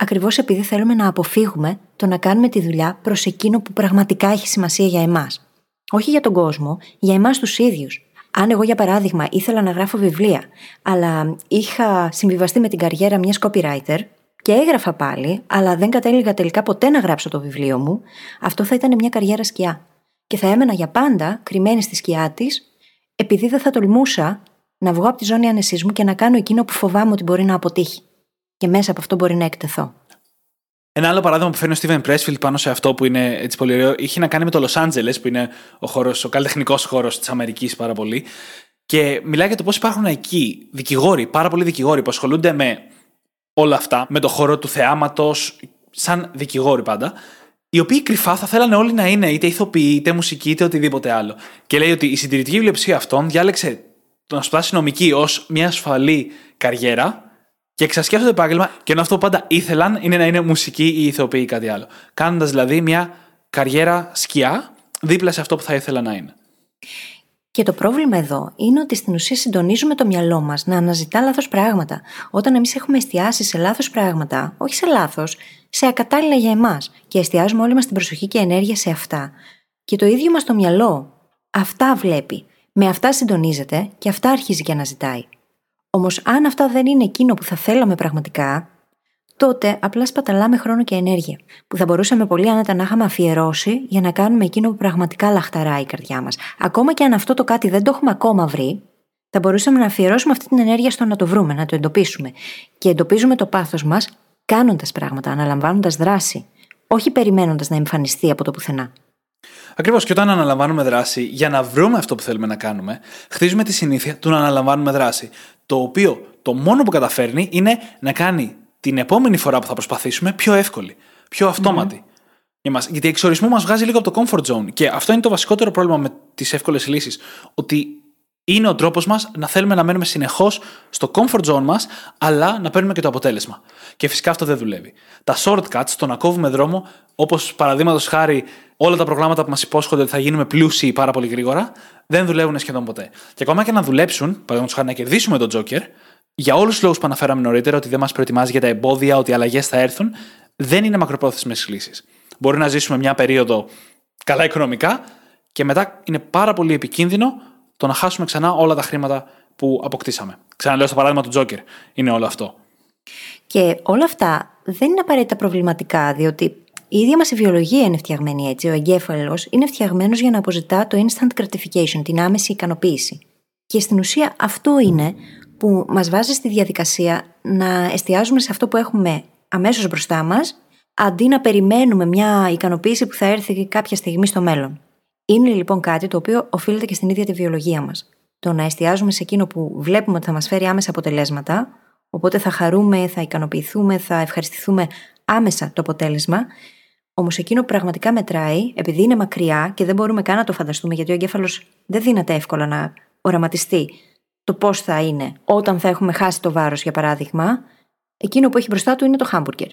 ακριβώς επειδή θέλουμε να αποφύγουμε το να κάνουμε τη δουλειά προς εκείνο που πραγματικά έχει σημασία για εμάς. Όχι για τον κόσμο, για εμάς τους ίδιους. Αν εγώ, για παράδειγμα, ήθελα να γράφω βιβλία, αλλά είχα συμβιβαστεί με την καριέρα μιας copywriter και έγραφα πάλι, αλλά δεν κατέληγα τελικά ποτέ να γράψω το βιβλίο μου, αυτό θα ήταν μια καριέρα σκιά. Και θα έμενα για πάντα κρυμμένη στη σκιά της, επειδή δεν θα τολμούσα να βγω από τη ζώνη ανεσίσμου και να κάνω εκείνο που φοβάμαι ότι μπορεί να αποτύχει. Και μέσα από αυτό μπορεί να εκτεθώ. Ένα άλλο παράδειγμα που φέρνει ο Steven Pressfield πάνω σε αυτό που είναι έτσι πολύ ωραίο, είχε να κάνει με το Los Angeles, που είναι ο, χώρος, ο καλλιτεχνικός χώρος της Αμερικής πάρα πολύ. Και μιλάει για το πώς υπάρχουν εκεί δικηγόροι, πάρα πολλοί δικηγόροι που ασχολούνται με όλα αυτά, με το χώρο του θεάματος, σαν δικηγόροι πάντα, οι οποίοι κρυφά θα θέλανε όλοι να είναι είτε ηθοποιοί, είτε μουσικοί, είτε οτιδήποτε άλλο. Και λέει ότι η συντηρητική βιβλιοψηφία αυτών διάλεξε το να σπουδάσει νομική ως μια ασφαλή καριέρα, και εξασκεύσουν το επάγγελμα και ενώ αυτό που πάντα ήθελαν είναι να είναι μουσική ή ηθοποιοί ή κάτι άλλο. Κάνοντας δηλαδή μια καριέρα σκιά δίπλα σε αυτό που θα ήθελα να είναι. Και το πρόβλημα εδώ είναι ότι στην ουσία συντονίζουμε το μυαλό μας να αναζητά λάθος πράγματα. Όταν εμείς έχουμε εστιάσει σε λάθος πράγματα, όχι σε λάθος, σε ακατάλληλα για εμάς, και εστιάζουμε όλη μας την προσοχή και ενέργεια σε αυτά. Και το ίδιο μας το μυαλό αυτά βλέπει. Με αυτά συντονίζεται και αυτά αρχίζει και αναζητάει. Όμως, αν αυτά δεν είναι εκείνο που θα θέλαμε πραγματικά, τότε απλά σπαταλάμε χρόνο και ενέργεια, που θα μπορούσαμε πολύ άνετα να είχαμε αφιερώσει για να κάνουμε εκείνο που πραγματικά λαχταράει η καρδιά μας. Ακόμα και αν αυτό το κάτι δεν το έχουμε ακόμα βρει, θα μπορούσαμε να αφιερώσουμε αυτή την ενέργεια στο να το βρούμε, να το εντοπίσουμε. Και εντοπίζουμε το πάθος μας κάνοντας πράγματα, αναλαμβάνοντας δράση, όχι περιμένοντας να εμφανιστεί από το πουθενά. Ακριβώς. Και όταν αναλαμβάνουμε δράση για να βρούμε αυτό που θέλουμε να κάνουμε, χτίζουμε τη συνήθεια του να αναλαμβάνουμε δράση. Το οποίο το μόνο που καταφέρνει είναι να κάνει την επόμενη φορά που θα προσπαθήσουμε πιο εύκολη, πιο αυτόματη. Mm. Γιατί εξορισμού μας βγάζει λίγο από το comfort zone. Και αυτό είναι το βασικότερο πρόβλημα με τις εύκολες λύσεις. Ότι είναι ο τρόπος μας να θέλουμε να μένουμε συνεχώς στο comfort zone μας, αλλά να παίρνουμε και το αποτέλεσμα. Και φυσικά αυτό δεν δουλεύει. Τα shortcuts, το να κόβουμε δρόμο, όπως παραδείγματος χάρη όλα τα προγράμματα που μας υπόσχονται ότι θα γίνουμε πλούσιοι πάρα πολύ γρήγορα, δεν δουλεύουν σχεδόν ποτέ. Και ακόμα και να δουλέψουν, παραδείγματος χάρη να κερδίσουμε τον Joker, για όλους τους λόγους που αναφέραμε νωρίτερα, ότι δεν μας προετοιμάζει για τα εμπόδια, ότι οι αλλαγές θα έρθουν, δεν είναι μακροπρόθεσμες λύσεις. Μπορεί να ζήσουμε μια περίοδο καλά οικονομικά και μετά είναι πάρα πολύ επικίνδυνο το να χάσουμε ξανά όλα τα χρήματα που αποκτήσαμε. Ξαναλέω στο παράδειγμα του Τζόκερ. Είναι όλο αυτό. Και όλα αυτά δεν είναι απαραίτητα προβληματικά, διότι η ίδια μας η βιολογία είναι φτιαγμένη έτσι. Ο εγκέφαλος είναι φτιαγμένος για να αποζητά το instant gratification, την άμεση ικανοποίηση. Και στην ουσία αυτό είναι που μας βάζει στη διαδικασία να εστιάζουμε σε αυτό που έχουμε αμέσως μπροστά μας, αντί να περιμένουμε μια ικανοποίηση που θα έρθει κάποια στιγμή στο μέλλον. Είναι λοιπόν κάτι το οποίο οφείλεται και στην ίδια τη βιολογία μας. Το να εστιάζουμε σε εκείνο που βλέπουμε ότι θα μας φέρει άμεσα αποτελέσματα, οπότε θα χαρούμε, θα ικανοποιηθούμε, θα ευχαριστηθούμε άμεσα το αποτέλεσμα. Όμως εκείνο που πραγματικά μετράει, επειδή είναι μακριά και δεν μπορούμε καν να το φανταστούμε, γιατί ο εγκέφαλος δεν δύναται εύκολα να οραματιστεί το πώς θα είναι όταν θα έχουμε χάσει το βάρος, για παράδειγμα, εκείνο που έχει μπροστά του είναι το χάμπουργκερ.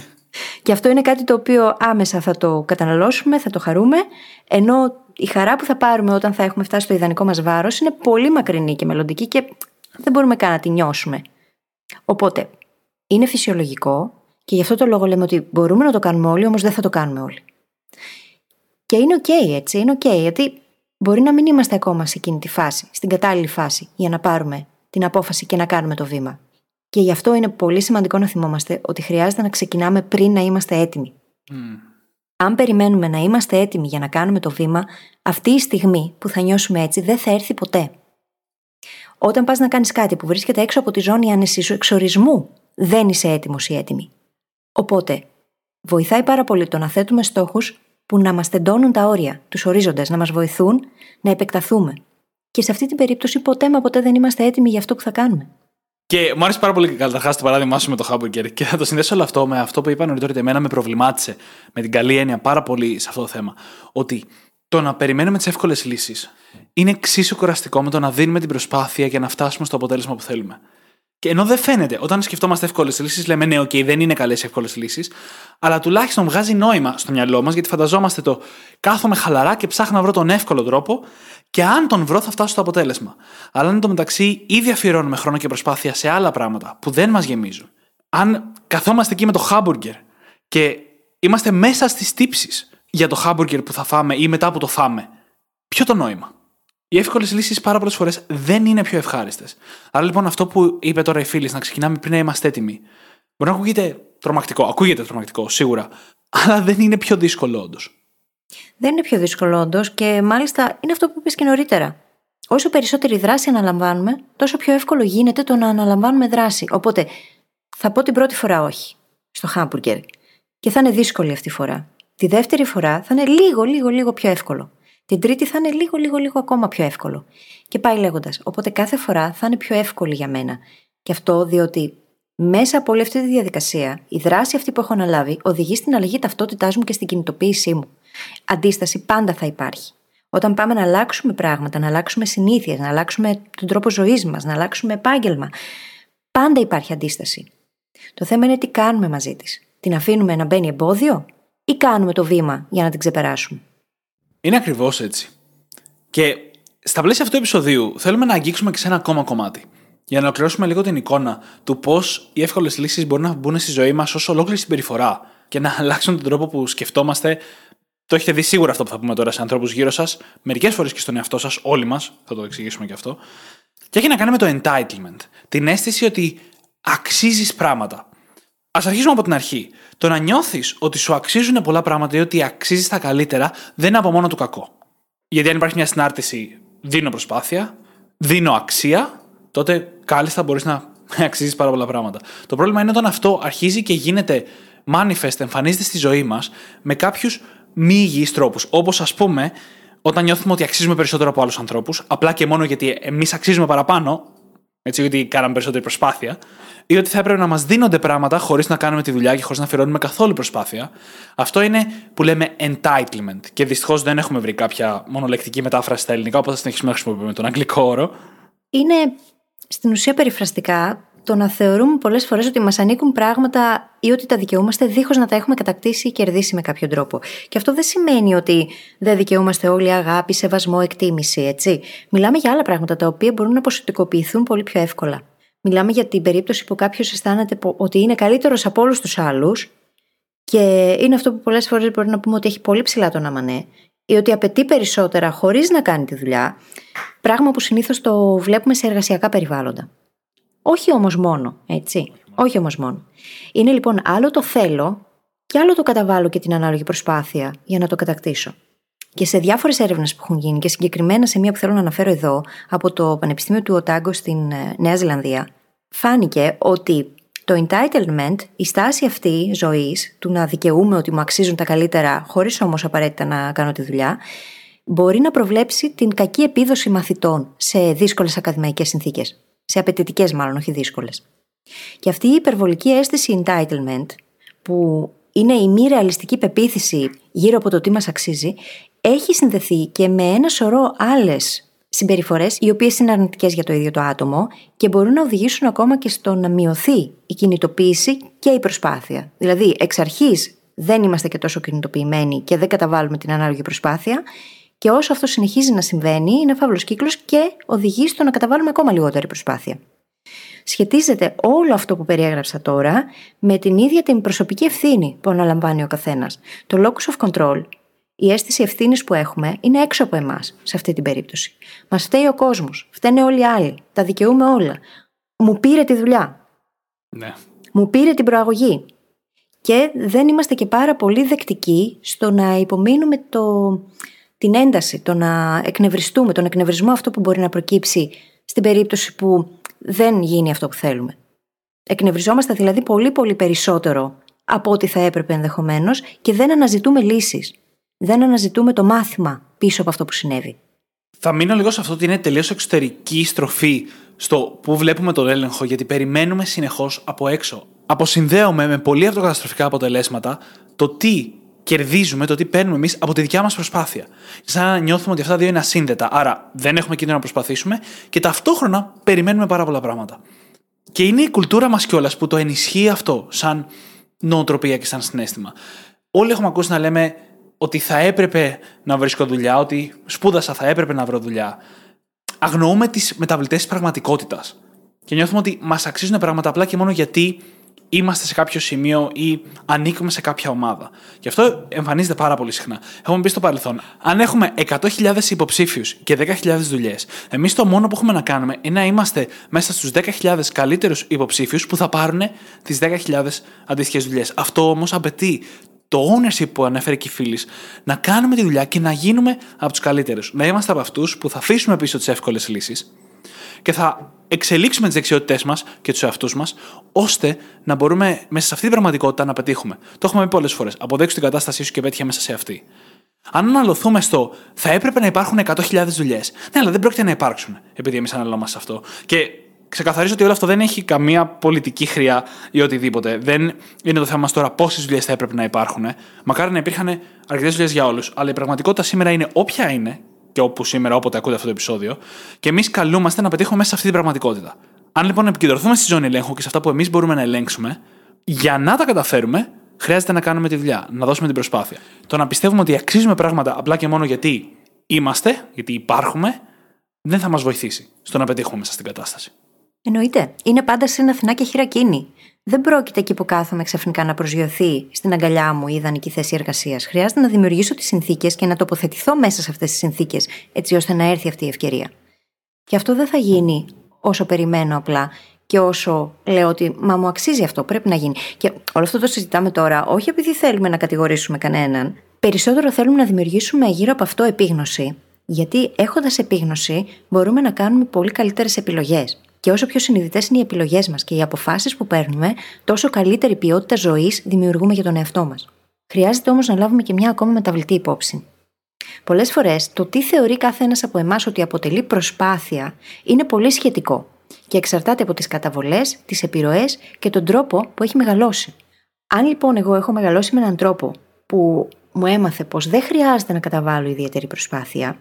Και αυτό είναι κάτι το οποίο άμεσα θα το καταναλώσουμε, θα το χαρούμε, ενώ η χαρά που θα πάρουμε όταν θα έχουμε φτάσει στο ιδανικό μας βάρος είναι πολύ μακρινή και μελλοντική και δεν μπορούμε καν να τη νιώσουμε. Οπότε, είναι φυσιολογικό και γι' αυτό το λόγο λέμε ότι μπορούμε να το κάνουμε όλοι, όμως δεν θα το κάνουμε όλοι. Και είναι OK, έτσι, είναι OK, γιατί μπορεί να μην είμαστε ακόμα σε εκείνη τη φάση, στην κατάλληλη φάση, για να πάρουμε την απόφαση και να κάνουμε το βήμα. Και γι' αυτό είναι πολύ σημαντικό να θυμόμαστε ότι χρειάζεται να ξεκινάμε πριν να είμαστε έτοιμοι. Mm. Αν περιμένουμε να είμαστε έτοιμοι για να κάνουμε το βήμα, αυτή η στιγμή που θα νιώσουμε έτσι δεν θα έρθει ποτέ. Όταν πας να κάνεις κάτι που βρίσκεται έξω από τη ζώνη άνεση σου εξορισμού, δεν είσαι έτοιμος ή έτοιμη. Οπότε, βοηθάει πάρα πολύ το να θέτουμε στόχους που να μας τεντώνουν τα όρια, τους ορίζοντες, να μας βοηθούν να επεκταθούμε. Και σε αυτή την περίπτωση ποτέ μα ποτέ δεν είμαστε έτοιμοι για αυτό που θα κάνουμε. Και μου άρεσε πάρα πολύ καταρχάς το παράδειγμά σου με το Hamburger. Και θα το συνδέσω όλο αυτό με αυτό που είπα νωρίτερα ότι εμένα με προβλημάτισε με την καλή έννοια πάρα πολύ σε αυτό το θέμα. Ότι το να περιμένουμε τις εύκολες λύσεις είναι εξίσου κουραστικό με το να δίνουμε την προσπάθεια για να φτάσουμε στο αποτέλεσμα που θέλουμε. Και ενώ δεν φαίνεται, όταν σκεφτόμαστε εύκολες λύσεις, λέμε ναι, OK, δεν είναι καλές εύκολες λύσεις, αλλά τουλάχιστον βγάζει νόημα στο μυαλό μας γιατί φανταζόμαστε το κάθομαι χαλαρά και ψάχνω να βρω τον εύκολο τρόπο και αν τον βρω θα φτάσω στο αποτέλεσμα. Αλλά αν το μεταξύ ήδη αφιερώνουμε χρόνο και προσπάθεια σε άλλα πράγματα που δεν μας γεμίζουν. Αν καθόμαστε εκεί με το χάμπουργκερ και είμαστε μέσα στις τύψεις για το χάμπουργκερ που θα φάμε ή μετά που το φάμε, ποιο το νόημα; Οι εύκολες λύσεις πάρα πολλές φορές δεν είναι πιο ευχάριστες. Άρα λοιπόν αυτό που είπε τώρα η φίλη, να ξεκινάμε πριν να είμαστε έτοιμοι, μπορεί να ακούγεται τρομακτικό. Ακούγεται τρομακτικό, σίγουρα. Αλλά δεν είναι πιο δύσκολο, όντως. Δεν είναι πιο δύσκολο, όντως, και μάλιστα είναι αυτό που είπες και νωρίτερα. Όσο περισσότερη δράση αναλαμβάνουμε, τόσο πιο εύκολο γίνεται το να αναλαμβάνουμε δράση. Οπότε θα πω την πρώτη φορά όχι στο χάμπουργκερ. Και θα είναι δύσκολη αυτή η φορά. Τη δεύτερη φορά θα είναι λίγο, λίγο, λίγο πιο εύκολο. Την τρίτη θα είναι λίγο, λίγο, λίγο ακόμα πιο εύκολο. Και πάει λέγοντας. Οπότε κάθε φορά θα είναι πιο εύκολη για μένα. Και αυτό διότι μέσα από όλη αυτή τη διαδικασία, η δράση αυτή που έχω αναλάβει οδηγεί στην αλλαγή ταυτότητάς μου και στην κινητοποίησή μου. Αντίσταση πάντα θα υπάρχει. Όταν πάμε να αλλάξουμε πράγματα, να αλλάξουμε συνήθειες, να αλλάξουμε τον τρόπο ζωής μας, να αλλάξουμε επάγγελμα, πάντα υπάρχει αντίσταση. Το θέμα είναι τι κάνουμε μαζί της. Την αφήνουμε να μπαίνει εμπόδιο ή κάνουμε το βήμα για να την ξεπεράσουμε; Είναι ακριβώς έτσι. Και στα πλαίσια αυτού του επεισοδίου θέλουμε να αγγίξουμε και σε ένα ακόμα κομμάτι. Για να ολοκληρώσουμε λίγο την εικόνα του πώς οι εύκολες λύσεις μπορούν να μπουν στη ζωή μας ως ολόκληρη συμπεριφορά και να αλλάξουν τον τρόπο που σκεφτόμαστε. Το έχετε δει σίγουρα αυτό που θα πούμε τώρα σε ανθρώπους γύρω σας, μερικές φορές και στον εαυτό σας, όλοι μας, θα το εξηγήσουμε και αυτό. Και έχει να κάνει με το entitlement. Την αίσθηση ότι αξίζεις πράγματα. Α αρχίσουμε από την αρχή. Το να νιώθεις ότι σου αξίζουν πολλά πράγματα ή ότι αξίζεις τα καλύτερα δεν είναι από μόνο του κακό. Γιατί αν υπάρχει μια συνάρτηση, δίνω προσπάθεια, δίνω αξία, τότε κάλλιστα μπορείς να αξίζεις πάρα πολλά πράγματα. Το πρόβλημα είναι όταν αυτό αρχίζει και γίνεται manifest, εμφανίζεται στη ζωή μας με κάποιους μη υγιείς τρόπους. Όπως ας πούμε, όταν νιώθουμε ότι αξίζουμε περισσότερο από άλλους ανθρώπους, απλά και μόνο γιατί εμείς αξίζουμε παραπάνω, έτσι, γιατί κάναμε περισσότερη προσπάθεια, ή ότι θα έπρεπε να μας δίνονται πράγματα χωρίς να κάνουμε τη δουλειά και χωρίς να αφιερώνουμε καθόλου προσπάθεια. Αυτό είναι που λέμε entitlement. Και δυστυχώς δεν έχουμε βρει κάποια μονολεκτική μετάφραση στα ελληνικά, οπότε θα συνεχίσουμε να χρησιμοποιούμε τον αγγλικό όρο. Είναι στην ουσία περιφραστικά το να θεωρούμε πολλές φορές ότι μας ανήκουν πράγματα ή ότι τα δικαιούμαστε δίχως να τα έχουμε κατακτήσει ή κερδίσει με κάποιο τρόπο. Και αυτό δεν σημαίνει ότι δεν δικαιούμαστε όλοι αγάπη, σεβασμό, εκτίμηση, έτσι. Μιλάμε για άλλα πράγματα τα οποία μπορούν να ποσοτικοποιηθούν πολύ πιο εύκολα. Μιλάμε για την περίπτωση που κάποιος αισθάνεται ότι είναι καλύτερος από όλους τους άλλους και είναι αυτό που πολλές φορές μπορεί να πούμε ότι έχει πολύ ψηλά τον αμανέ ή ότι απαιτεί περισσότερα χωρίς να κάνει τη δουλειά. Πράγμα που συνήθως το βλέπουμε σε εργασιακά περιβάλλοντα. Όχι όμως μόνο, έτσι. Όχι όμως μόνο. Είναι λοιπόν άλλο το θέλω και άλλο το καταβάλω και την ανάλογη προσπάθεια για να το κατακτήσω. Και σε διάφορες έρευνες που έχουν γίνει και συγκεκριμένα σε μία που θέλω να αναφέρω εδώ από το Πανεπιστήμιο του Οτάγκο στην ε, Νέα Ζηλανδία, φάνηκε ότι το entitlement, η στάση αυτή ζωής, του να δικαιούμαι ότι μου αξίζουν τα καλύτερα, χωρίς όμως απαραίτητα να κάνω τη δουλειά, μπορεί να προβλέψει την κακή επίδοση μαθητών σε δύσκολες ακαδημαϊκές συνθήκες. Σε απαιτητικές, μάλλον, όχι δύσκολες. Και αυτή η υπερβολική αίσθηση entitlement, που είναι η μη ρεαλιστική πεποίθηση γύρω από το τι μας αξίζει, έχει συνδεθεί και με ένα σωρό άλλες συμπεριφορές, οι οποίες είναι αρνητικές για το ίδιο το άτομο και μπορούν να οδηγήσουν ακόμα και στο να μειωθεί η κινητοποίηση και η προσπάθεια. Δηλαδή, εξ αρχής δεν είμαστε και τόσο κινητοποιημένοι και δεν καταβάλουμε την ανάλογη προσπάθεια, και όσο αυτό συνεχίζει να συμβαίνει, είναι φαύλος κύκλος και οδηγεί στο να καταβάλουμε ακόμα λιγότερη προσπάθεια. Σχετίζεται όλο αυτό που περιέγραψα τώρα με την ίδια την προσωπική ευθύνη που αναλαμβάνει ο καθένας. Το locus of control η αίσθηση ευθύνης που έχουμε είναι έξω από εμάς σε αυτή την περίπτωση. Μας φταίει ο κόσμος, φταίνε όλοι οι άλλοι, τα δικαιούμε όλα. Μου πήρε τη δουλειά. Ναι. Μου πήρε την προαγωγή. Και δεν είμαστε και πάρα πολύ δεκτικοί στο να υπομείνουμε το, την ένταση, το να εκνευριστούμε, τον εκνευρισμό αυτό που μπορεί να προκύψει στην περίπτωση που δεν γίνει αυτό που θέλουμε. Εκνευριζόμαστε δηλαδή πολύ πολύ περισσότερο από ό,τι θα έπρεπε ενδεχομένως και δεν αναζητούμε λύσεις. Δεν αναζητούμε το μάθημα πίσω από αυτό που συνέβη. Θα μείνω λίγο σε αυτό ότι είναι τελείως εξωτερική στροφή στο που βλέπουμε τον έλεγχο, γιατί περιμένουμε συνεχώς από έξω. Αποσυνδέουμε με πολύ αυτοκαταστροφικά αποτελέσματα το τι κερδίζουμε, το τι παίρνουμε εμείς από τη δικιά μας προσπάθεια. Σαν να νιώθουμε ότι αυτά δύο είναι ασύνδετα. Άρα δεν έχουμε κίνδυνο να προσπαθήσουμε και ταυτόχρονα περιμένουμε πάρα πολλά πράγματα. Και είναι η κουλτούρα μας κιόλας που το ενισχύει αυτό, σαν νοοτροπία και σαν συνέστημα. Όλοι έχουμε ακούσει να λέμε ότι θα έπρεπε να βρίσκω δουλειά, ότι σπούδασα, θα έπρεπε να βρω δουλειά. Αγνοούμε τις μεταβλητές της πραγματικότητας. Και νιώθουμε ότι μας αξίζουν πράγματα απλά και μόνο γιατί είμαστε σε κάποιο σημείο ή ανήκουμε σε κάποια ομάδα. Γι' αυτό εμφανίζεται πάρα πολύ συχνά. Έχουμε πει στο παρελθόν, αν έχουμε 100.000 υποψήφιους και 10.000 δουλειές, εμείς το μόνο που έχουμε να κάνουμε είναι να είμαστε μέσα στους 10.000 καλύτερους υποψήφιους που θα πάρουν τις 10.000 αντίστοιχες δουλειές. Αυτό όμως απαιτεί το ownership που ανέφερε και η φίλης, να κάνουμε τη δουλειά και να γίνουμε από τους καλύτερους. Να είμαστε από αυτούς που θα αφήσουμε πίσω τις εύκολες λύσεις και θα εξελίξουμε τις δεξιότητές μας και τους εαυτούς μας, ώστε να μπορούμε μέσα σε αυτή την πραγματικότητα να πετύχουμε. Το έχουμε πει πολλές φορές. Αποδέξου την κατάστασή σου και πέτυχε μέσα σε αυτή. Αν αναλωθούμε στο θα έπρεπε να υπάρχουν 100.000 δουλειές. Ναι, αλλά δεν πρόκειται να υπάρξουν, επειδή εμείς αναλώμαστε σε αυτό. Και ξεκαθαρίζω ότι όλο αυτό δεν έχει καμία πολιτική χρειά ή οτιδήποτε. Δεν είναι το θέμα μας τώρα πόσες δουλειές θα έπρεπε να υπάρχουν. Μακάρι να υπήρχαν αρκετές δουλειές για όλους. Αλλά η πραγματικότητα σήμερα είναι όποια είναι και όπου σήμερα, όποτε ακούτε αυτό το επεισόδιο, και εμείς καλούμαστε να πετύχουμε μέσα σε αυτή την πραγματικότητα. Αν λοιπόν επικεντρωθούμε στη ζώνη ελέγχου και σε αυτά που εμείς μπορούμε να ελέγξουμε, για να τα καταφέρουμε, χρειάζεται να κάνουμε τη δουλειά, να δώσουμε την προσπάθεια. Το να πιστεύουμε ότι αξίζουμε πράγματα απλά και μόνο γιατί είμαστε, γιατί υπάρχουμε, δεν θα μας βοηθήσει στο να πετύχουμε μέσα στην κατάσταση. Εννοείται. Είναι πάντα σε ένα Αθηνά και χειρακίνη. Δεν πρόκειται εκεί που κάθομαι ξαφνικά να προσγειωθεί στην αγκαλιά μου η ιδανική θέση εργασίας. Χρειάζεται να δημιουργήσω τις συνθήκες και να τοποθετηθώ μέσα σε αυτές τις συνθήκες, έτσι ώστε να έρθει αυτή η ευκαιρία. Και αυτό δεν θα γίνει όσο περιμένω απλά και όσο λέω ότι μα μου αξίζει αυτό, πρέπει να γίνει. Και όλο αυτό το συζητάμε τώρα, όχι επειδή θέλουμε να κατηγορήσουμε κανέναν, περισσότερο θέλουμε να δημιουργήσουμε γύρω από αυτό επίγνωση. Γιατί έχοντας επίγνωση, μπορούμε να κάνουμε πολύ καλύτερες επιλογές. Και όσο πιο συνειδητές είναι οι επιλογές μας και οι αποφάσεις που παίρνουμε, τόσο καλύτερη ποιότητα ζωής δημιουργούμε για τον εαυτό μας. Χρειάζεται όμως να λάβουμε και μια ακόμα μεταβλητή υπόψη. Πολλές φορές το τι θεωρεί κάθε ένας από εμάς ότι αποτελεί προσπάθεια είναι πολύ σχετικό και εξαρτάται από τις καταβολές, τις επιρροές και τον τρόπο που έχει μεγαλώσει. Αν λοιπόν εγώ έχω μεγαλώσει με έναν τρόπο που μου έμαθε πως δεν χρειάζεται να καταβάλω ιδιαίτερη προσπάθεια,